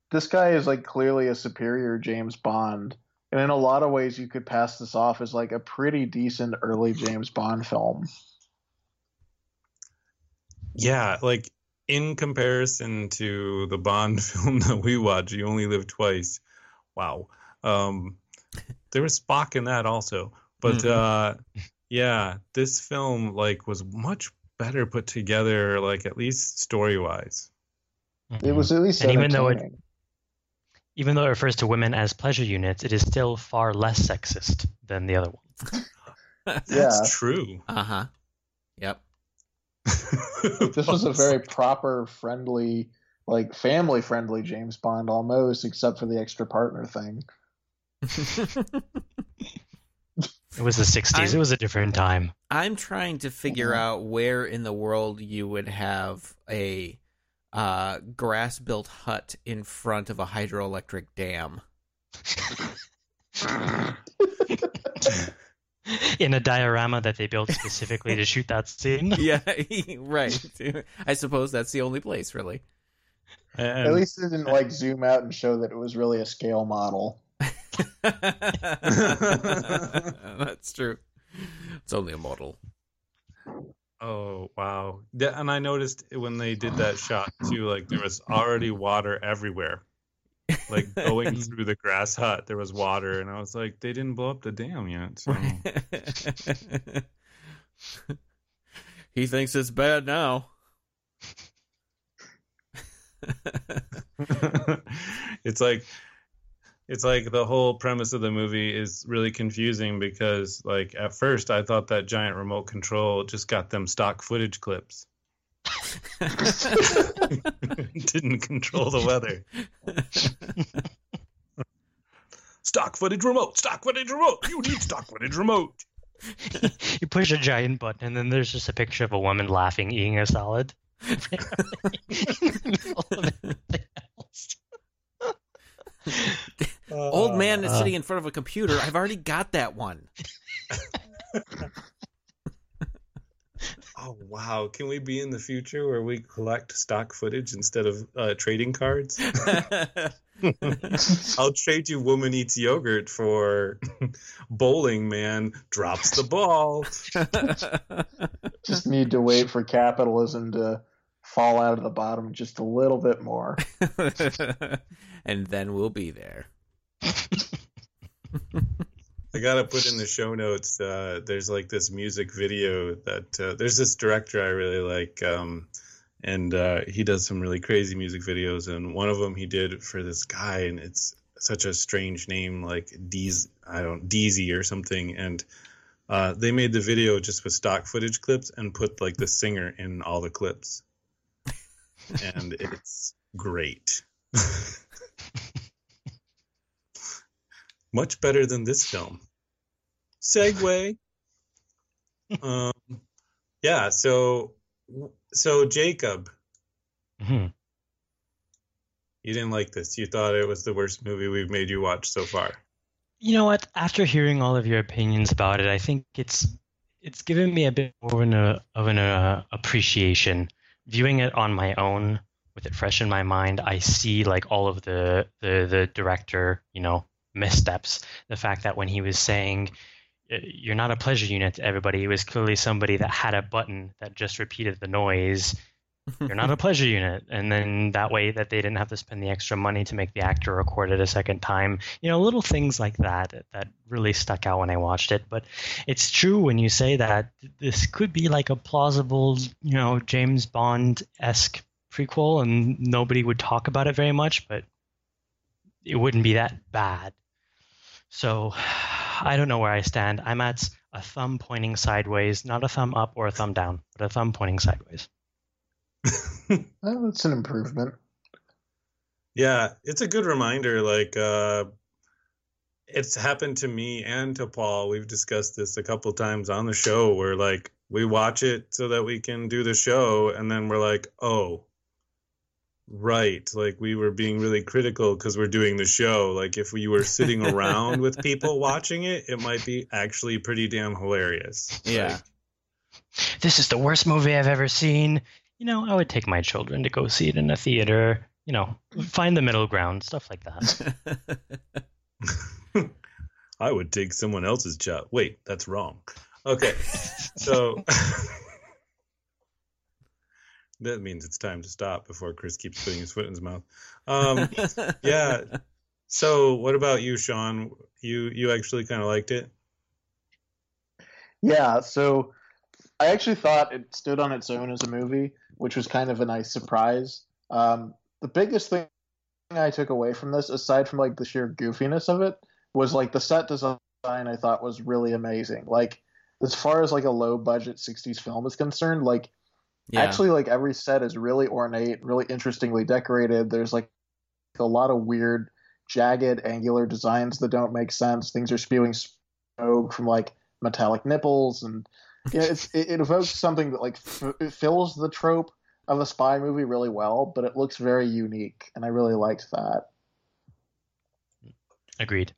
[SPEAKER 5] this guy is like clearly a superior James Bond. And in a lot of ways you could pass this off as like a pretty decent early James Bond film.
[SPEAKER 3] Yeah, like in comparison to the Bond film that we watch, You Only Live Twice. Wow. Um, there was Spock in that also, but
[SPEAKER 4] Mhm.
[SPEAKER 3] uh, yeah, this film like was much better put together, like at least story wise.
[SPEAKER 5] It was at least
[SPEAKER 6] And even though it-
[SPEAKER 5] entertaining.
[SPEAKER 6] Even though it refers to women as pleasure units, it is still far less sexist than the other one.
[SPEAKER 5] Yeah.
[SPEAKER 3] That's true.
[SPEAKER 4] Uh huh. Yep.
[SPEAKER 5] this was a very proper, friendly, like family friendly James Bond almost, except for the extra partner thing.
[SPEAKER 6] It was the 60s.
[SPEAKER 4] I'm-
[SPEAKER 6] It was a different time.
[SPEAKER 4] I'm trying to figure out where in the world you would have a uh, grass built hut in front of a hydroelectric dam.
[SPEAKER 6] In a diorama that they built specifically to shoot that scene.
[SPEAKER 4] yeah, right. I suppose that's the only place, really.
[SPEAKER 3] And-
[SPEAKER 5] At least it didn't like zoom out and show that it was really a scale model.
[SPEAKER 4] that's true. It's only a model.
[SPEAKER 3] Oh wow! And I noticed when they did that shot too, like there was already water everywhere. Like going through the grass hut, there was water, and I was like, they didn't blow up the dam yet. So.
[SPEAKER 4] he thinks it's bad now.
[SPEAKER 3] it's like it's like the whole premise of the movie is really confusing because like at first I thought that giant remote control just got them stock footage clips. Didn't control the weather. stock footage remote, stock footage remote. You need stock footage remote.
[SPEAKER 6] you push a giant button, and then there's just a picture of a woman laughing, eating a salad. In the middle of everything else.
[SPEAKER 4] Old man is
[SPEAKER 6] Uh.
[SPEAKER 4] sitting in front of a computer. I've already got that one.
[SPEAKER 3] Oh wow! Can we be in the future where we collect stock footage instead of uh, trading cards? I'll trade you woman eats yogurt for bowling man drops the ball.
[SPEAKER 5] Just need to wait for capitalism to fall out of the bottom just a little bit more.
[SPEAKER 4] and then we'll be there.
[SPEAKER 3] I gotta put in the show notes. Uh, there's like this music video that uh, there's this director I really like, um, and uh, he does some really crazy music videos. And one of them he did for this guy, and it's such a strange name, like Deez, I don't Deezy or something. And uh, they made the video just with stock footage clips and put like the singer in all the clips, and it's great. Much better than this film. Segue. um, yeah. So, so Jacob,
[SPEAKER 6] Mhm.
[SPEAKER 3] you didn't like this. You thought it was the worst movie we've made you watch so far.
[SPEAKER 6] You know what? After hearing all of your opinions about it, I think it's it's given me a bit more of an, uh, of an uh, appreciation. Viewing it on my own, with it fresh in my mind, I see like all of the the the director, you know, missteps. The fact that when he was saying "Uh, you're not a pleasure unit to everybody, it was clearly somebody that had a button that just repeated the noise you're not a pleasure unit. And then that way that they didn't have to spend the extra money to make the actor record it a second time. You know little things like that that really stuck out when i watched it. But it's true when you say that this could be like a plausible you know james bond-esque prequel and nobody would talk about it very much but it wouldn't be that bad so i don't know where i stand i'm at a thumb pointing sideways not a thumb up or a thumb down but a thumb pointing sideways
[SPEAKER 5] Well, that's an improvement.
[SPEAKER 3] Yeah, it's a good reminder. Like, uh, it's happened to me and to Paul. We've discussed this a couple times on the show where, like, we watch it so that we can do the show, and then we're like, oh, right. Like, we were being really critical because we're doing the show. Like, if we were sitting around with people watching it, it might be actually pretty damn hilarious.
[SPEAKER 4] Yeah.
[SPEAKER 3] Like,
[SPEAKER 6] this is the worst movie I've ever seen. You know, I would take my children to go see it in a theater. You know, find the middle ground, stuff like that.
[SPEAKER 3] I would take someone else's job. Wait, that's wrong. Okay. So that means it's time to stop before Chris keeps putting his foot in his mouth. Um, yeah. So what about you, Sean? You you actually kind of liked it?
[SPEAKER 5] Yeah, so I actually thought it stood on its own as a movie, which was kind of a nice surprise. Um, the biggest thing I took away from this, aside from like the sheer goofiness of it, was like the set design. I thought was really amazing. Like as far as like a low budget '60s film is concerned, like
[SPEAKER 4] yeah.
[SPEAKER 5] actually like every set is really ornate, really interestingly decorated. There's like a lot of weird, jagged, angular designs that don't make sense. Things are spewing smoke from like metallic nipples and yeah, it's, it, it evokes something that like f- it fills the trope of a spy movie really well, but it looks very unique, and I really liked that.
[SPEAKER 6] Agreed.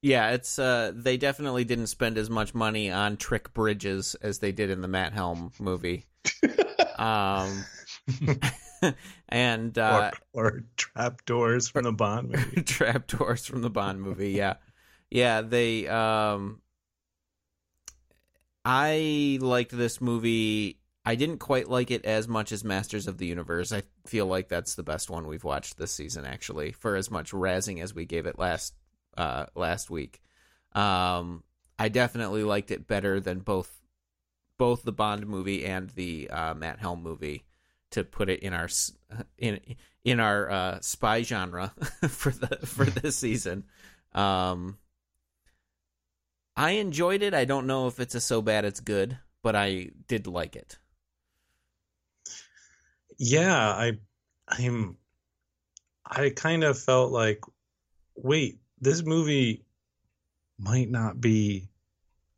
[SPEAKER 4] Yeah, it's uh they definitely didn't spend as much money on trick bridges as they did in the Matt Helm movie. um and uh
[SPEAKER 3] or, or trap doors from the Bond movie.
[SPEAKER 4] trap doors from the Bond movie, yeah. Yeah, they um I liked this movie. I didn't quite like it as much as Masters of the Universe. I feel like that's the best one we've watched this season, actually, for as much razzing as we gave it last uh, last week. Um, I definitely liked it better than both both the Bond movie and the uh, Matt Helm movie. To put it in our in in our uh, spy genre for the for this season. Um, I enjoyed it. I don't know if it's a so bad it's good, but I did like it.
[SPEAKER 3] Yeah, I I'm I kind of felt like wait, this movie might not be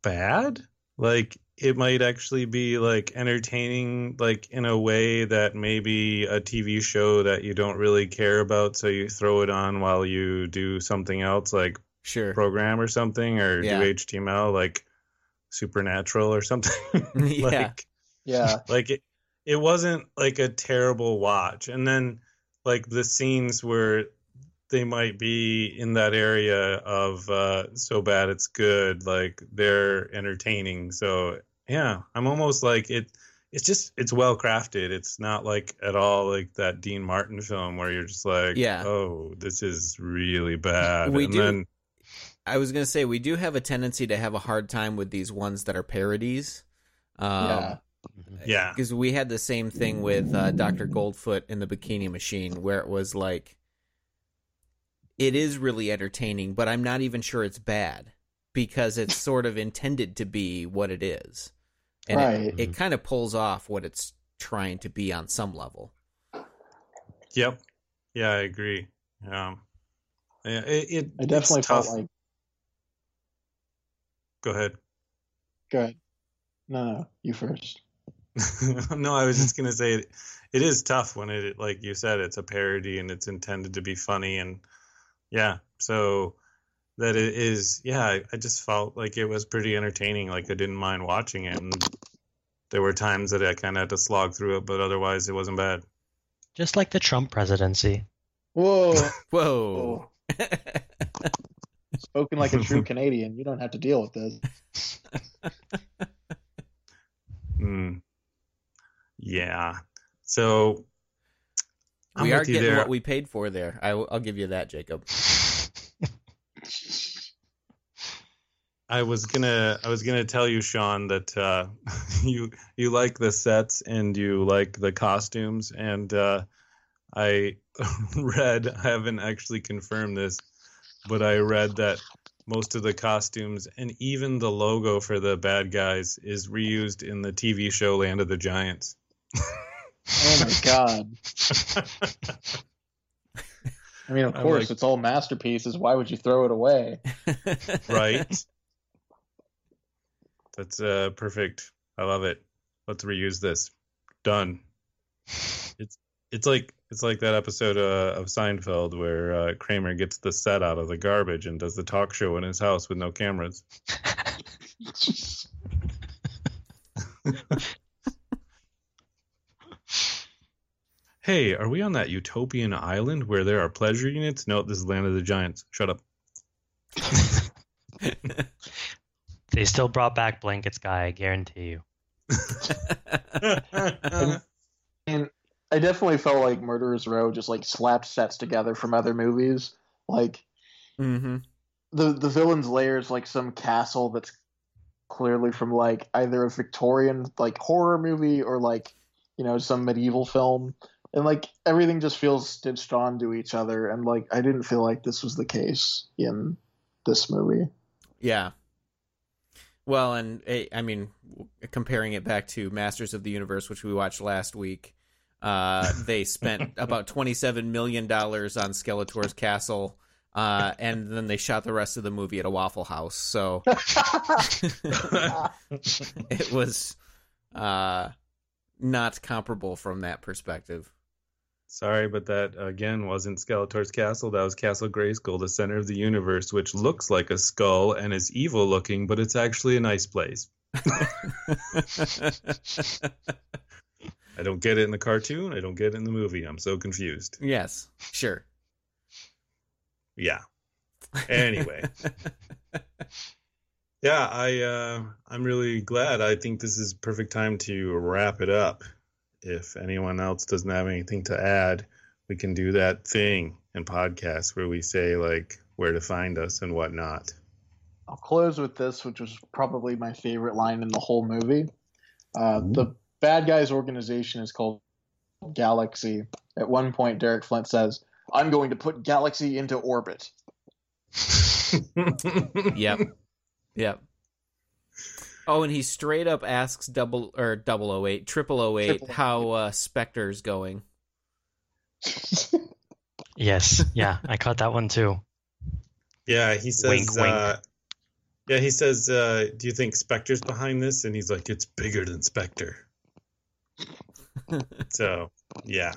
[SPEAKER 3] bad. Like it might actually be like entertaining like in a way that maybe a TV show that you don't really care about so you throw it on while you do something else like
[SPEAKER 4] Sure.
[SPEAKER 3] program or something or
[SPEAKER 4] Yeah.
[SPEAKER 3] do HTML like supernatural or something.
[SPEAKER 4] Yeah.
[SPEAKER 3] like
[SPEAKER 5] Yeah,
[SPEAKER 3] like it it wasn't like a terrible watch. And then like the scenes where they might be in that area of uh so bad it's good, like they're entertaining. So yeah, I'm almost like it it's just it's well crafted. It's not like at all like that Dean Martin film where you're just like,
[SPEAKER 4] Yeah.
[SPEAKER 3] oh, this is really bad.
[SPEAKER 4] We
[SPEAKER 3] and
[SPEAKER 4] do-
[SPEAKER 3] then
[SPEAKER 4] I was gonna say we do have a tendency to have a hard time with these ones that are parodies.
[SPEAKER 5] yeah,
[SPEAKER 4] Um,
[SPEAKER 3] yeah.
[SPEAKER 4] because we had the same thing with uh, Doctor Goldfoot in the Bikini Machine, where it was like, it is really entertaining, but I'm not even sure it's bad because it's sort of intended to be what it is, and
[SPEAKER 5] Right.
[SPEAKER 4] it, it kind of pulls off what it's trying to be on some level.
[SPEAKER 3] Yep. Yeah, I agree. Um, yeah, it, it
[SPEAKER 5] I definitely
[SPEAKER 3] it's tough.
[SPEAKER 5] felt like.
[SPEAKER 3] Go ahead.
[SPEAKER 5] Go ahead. No, no, you first.
[SPEAKER 3] no, I was just gonna say it, it is tough when it, like you said, it's a parody and it's intended to be funny and yeah, so that it is. Yeah, I, I just felt like it was pretty entertaining. Like I didn't mind watching it, and there were times that I kind of had to slog through it, but otherwise it wasn't bad.
[SPEAKER 6] Just like the Trump presidency.
[SPEAKER 5] Whoa,
[SPEAKER 4] Whoa.
[SPEAKER 5] whoa. Spoken like a true Canadian. You don't have to deal with this.
[SPEAKER 3] Mm. Yeah. So I'm
[SPEAKER 4] we are getting
[SPEAKER 3] there.
[SPEAKER 4] what we paid for there. I, will give you that, Jacob.
[SPEAKER 3] I was gonna I was gonna tell you, Sean, that uh, you you like the sets and you like the costumes, and uh, I read I haven't actually confirmed this, but I read that most of the costumes and even the logo for the bad guys is reused in the TV show Land of the Giants.
[SPEAKER 5] Oh my god. I mean, of
[SPEAKER 3] I'm
[SPEAKER 5] course,
[SPEAKER 3] like-
[SPEAKER 5] it's all masterpieces. Why would you throw it away?
[SPEAKER 3] right? That's uh, perfect. I love it. Let's reuse this. Done. It's it's like it's like that episode uh, of Seinfeld where uh, Kramer gets the set out of the garbage and does the talk show in his house with no cameras. Hey, are we on that utopian island where there are pleasure units? No, this is Land of the Giants. Shut up.
[SPEAKER 6] They still brought back Blankets Guy, I guarantee you.
[SPEAKER 5] And I definitely felt like Murderers Row just like slapped sets together from other movies. Like
[SPEAKER 4] hmm
[SPEAKER 5] the the villain's lair is like some castle that's clearly from like either a Victorian like horror movie or like you know some medieval film, and like everything just feels stitched on to each other. And like I didn't feel like this was the case in this movie.
[SPEAKER 4] Yeah. Well, and eh, I mean, comparing it back to Masters of the Universe, which we watched last week, uh, they spent about twenty-seven million dollars on Skeletor's castle, uh, and then they shot the rest of the movie at a Waffle House. So it was uh, not comparable from that perspective.
[SPEAKER 3] Sorry, but that again wasn't Skeletor's castle. That was Castle Grayskull, the center of the universe, which looks like a skull and is evil looking, but it's actually a nice place. I don't get it in the cartoon. I don't get it in the movie. I'm so confused.
[SPEAKER 4] yes, sure.
[SPEAKER 3] Yeah. Anyway. yeah, I uh, I'm really glad. I think this is perfect time to wrap it up. If anyone else doesn't have anything to add, we can do that thing in podcasts where we say like where to find us and whatnot.
[SPEAKER 5] I'll close with this, which was probably my favorite line in the whole movie. Uh, the bad guys' organization is called Galaxy. At one point, Derek Flint says, "I'm going to put Galaxy into orbit."
[SPEAKER 4] Yep. Yep. Oh, and he straight up asks double or double oh eight, triple oh eight,
[SPEAKER 5] Triple
[SPEAKER 4] how uh, Spectre's going.
[SPEAKER 6] Yes, yeah, I caught that one too.
[SPEAKER 3] Yeah, he says.
[SPEAKER 6] Wink, wink.
[SPEAKER 3] Uh, yeah, he says. Uh, Do you think Spectre's behind this? And he's like, "It's bigger than Spectre." so, yeah,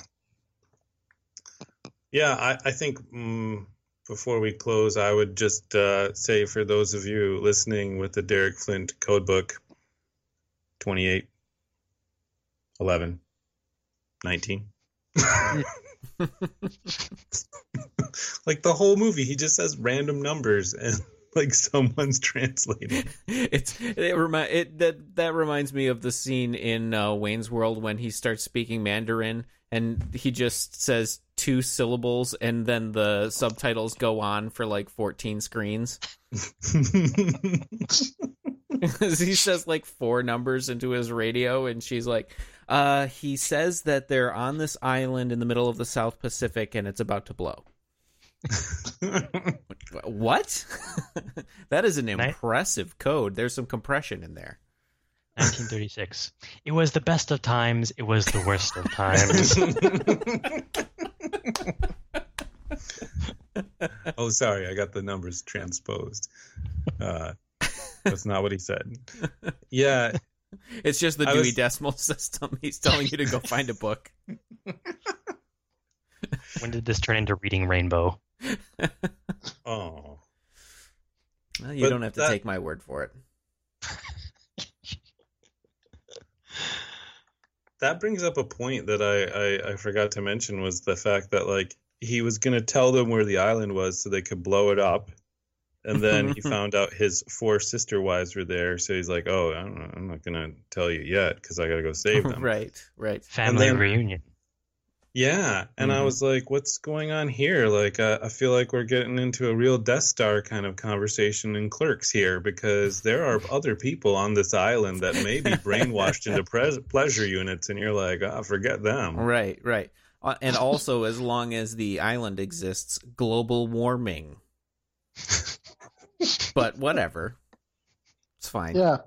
[SPEAKER 3] yeah. I, I think mm, before we close, I would just uh, say for those of you listening with the Derek Flint codebook, 28, 11, 19. like the whole movie, he just says random numbers and like someone's translating.
[SPEAKER 4] it's it remind it that that reminds me of the scene in uh, Wayne's World when he starts speaking Mandarin and he just says two syllables and then the subtitles go on for like 14 screens. he says like four numbers into his radio and she's like uh he says that they're on this island in the middle of the South Pacific and it's about to blow. What? that is an impressive code. There's some compression in there.
[SPEAKER 6] 1936. It was the best of times. It was the worst of times.
[SPEAKER 3] oh, sorry, I got the numbers transposed. Uh, that's not what he said. Yeah,
[SPEAKER 4] It's just the
[SPEAKER 3] I
[SPEAKER 4] Dewey
[SPEAKER 3] was-
[SPEAKER 4] Decimal System. He's telling you to go find a book.
[SPEAKER 6] when did this turn into Reading Rainbow?
[SPEAKER 3] oh,
[SPEAKER 4] Well, you
[SPEAKER 3] But
[SPEAKER 4] don't have to
[SPEAKER 3] that-
[SPEAKER 4] take my word for it.
[SPEAKER 3] That brings up a point that I, I I forgot to mention was the fact that like he was gonna tell them where the island was so they could blow it up, And then he found out his four sister wives were there, so he's like, "Oh, I don't know, I'm not gonna tell you yet because I gotta go save them."
[SPEAKER 4] right, right.
[SPEAKER 6] Family
[SPEAKER 3] then-
[SPEAKER 6] reunion.
[SPEAKER 3] Yeah, and I
[SPEAKER 4] Mhm.
[SPEAKER 3] was like, "What's going on here?" Like, uh, I feel like we're getting into a real Death Star kind of conversation in Clerks here because there are other people on this island that may be brainwashed into pres- pleasure units, and you're like, "Ah, forget them."
[SPEAKER 4] Right, right. Uh, and also, as long as the island exists, global warming. but whatever. It's fine.
[SPEAKER 5] Yeah.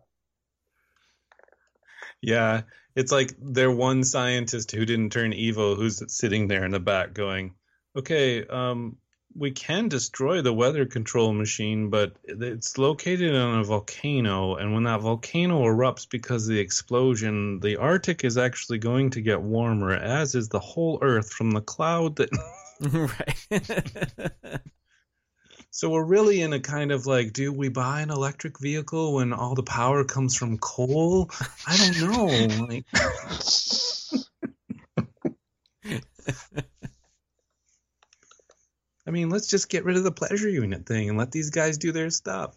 [SPEAKER 3] Yeah, it's like their one scientist who didn't turn evil, who's sitting there in the back going, "Okay, um, we can destroy the weather control machine, but it's located on a volcano, and when that volcano erupts because of the explosion, the Arctic is actually going to get warmer, as is the whole Earth from the cloud that."
[SPEAKER 4] right.
[SPEAKER 3] So we're really in a kind of like, do we buy an electric vehicle when all the power comes from coal? I don't know. Like, I mean, let's just get rid of the pleasure unit thing and let these guys do their stuff.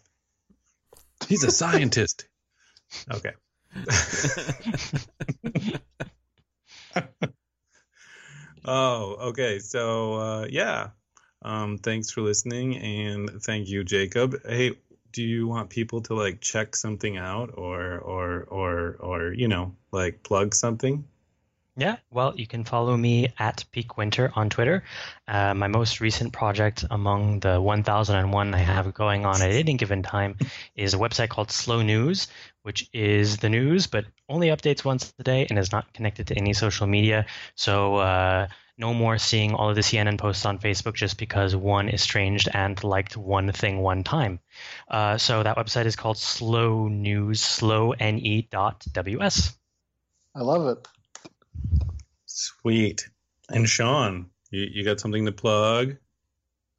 [SPEAKER 3] He's a scientist. Okay. oh, okay. So, uh, yeah. Um, thanks for listening and thank you, Jacob. Hey, do you want people to like check something out or, or, or, or, you know, like plug something?
[SPEAKER 6] Yeah, well, you can follow me at Peak Winter on Twitter. Uh, my most recent project among the 1001 I have going on at any given time is a website called Slow News, which is the news, but only updates once a day and is not connected to any social media. So, uh, no more seeing all of the CNN posts on Facebook just because one estranged and liked one thing one time. Uh, so that website is called Slow News, slow ne dot ws.
[SPEAKER 5] I love it.
[SPEAKER 3] Sweet. And Sean, you, you got something to plug?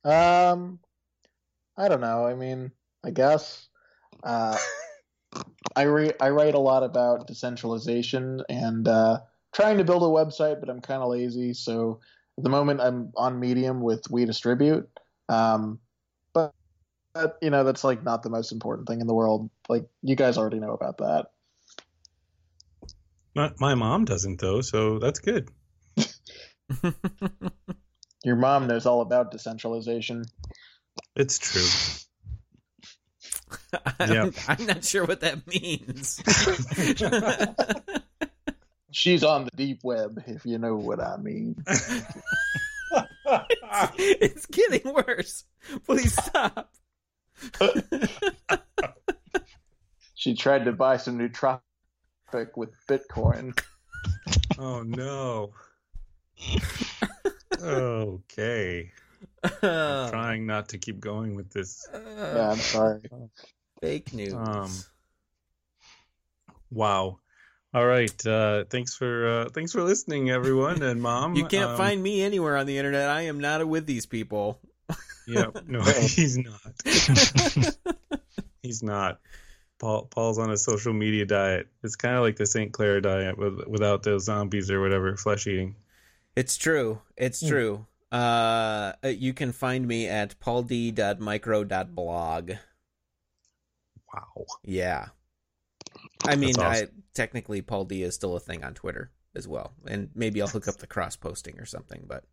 [SPEAKER 5] Um, I don't know. I mean, I guess uh, I re- I write a lot about decentralization and uh, trying to build a website, but I'm kind of lazy. So at the moment, I'm on Medium with We Distribute. Um, but, but you know, that's like not the most important thing in the world. Like you guys already know about that.
[SPEAKER 3] My, my mom doesn't though, so that's good.
[SPEAKER 5] Your mom knows all about decentralization.
[SPEAKER 3] It's true.
[SPEAKER 4] I'm,
[SPEAKER 3] Yeah.
[SPEAKER 4] I'm not sure what that means.
[SPEAKER 5] She's on the deep web, if you know what I mean.
[SPEAKER 4] it's getting worse. Please stop.
[SPEAKER 5] She tried to buy some new traffic with Bitcoin.
[SPEAKER 3] Oh no. okay. I'm trying not to keep going with this.
[SPEAKER 5] Yeah, I'm sorry.
[SPEAKER 4] Fake news.
[SPEAKER 3] Um, Wow. All right. Uh, thanks for uh, thanks for listening, everyone, and mom.
[SPEAKER 4] you can't
[SPEAKER 3] Um,
[SPEAKER 4] find me anywhere on the internet. I am not with these people.
[SPEAKER 3] Yeah, no, he's not. he's not. Paul Paul's on a social media diet. It's kind of like the St. Clair diet with, without those zombies or whatever flesh eating.
[SPEAKER 4] It's true. It's
[SPEAKER 3] Hmm.
[SPEAKER 4] true. Uh, you can find me at pauld.micro.blog.
[SPEAKER 3] Wow.
[SPEAKER 4] Yeah. I mean,
[SPEAKER 3] awesome.
[SPEAKER 4] I technically Paul D is still a thing on Twitter as well, and maybe I'll hook up the cross posting or something. But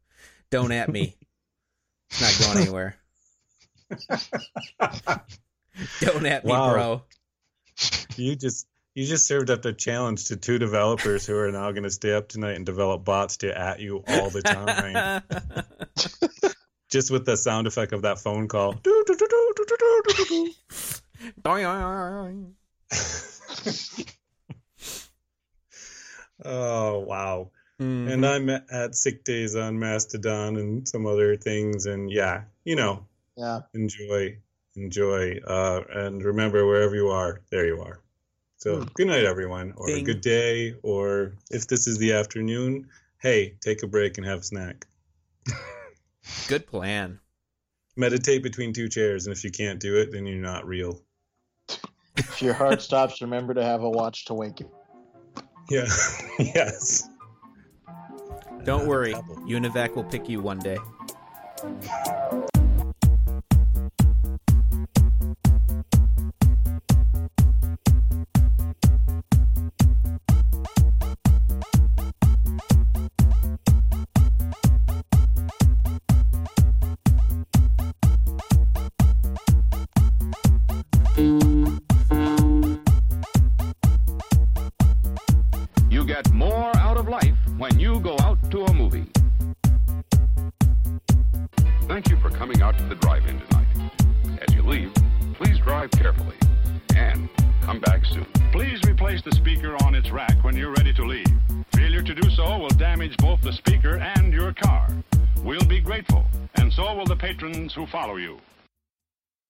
[SPEAKER 4] don't at me. It's not going anywhere. don't at me, bro.
[SPEAKER 3] You just you just served up the challenge to two developers who are now going to stay up tonight and develop bots to at you all the time, just with the sound effect of that phone call. Oh wow.
[SPEAKER 4] Mhm.
[SPEAKER 3] And I'm at sick days on Mastodon and some other things, and yeah, you know,
[SPEAKER 5] Yeah.
[SPEAKER 3] enjoy, enjoy, uh, and remember wherever you are, there you are. So
[SPEAKER 5] Hmm.
[SPEAKER 3] good night, everyone, or
[SPEAKER 4] Ding.
[SPEAKER 3] good day, or if this is the afternoon, hey, take a break and have a snack.
[SPEAKER 4] Good plan.
[SPEAKER 3] Meditate between two chairs, and if you can't do it, then you're not real.
[SPEAKER 5] If your heart stops, remember to have a watch to wake you.
[SPEAKER 3] Yeah. yes.
[SPEAKER 4] Don't worry, Univac will pick you one day.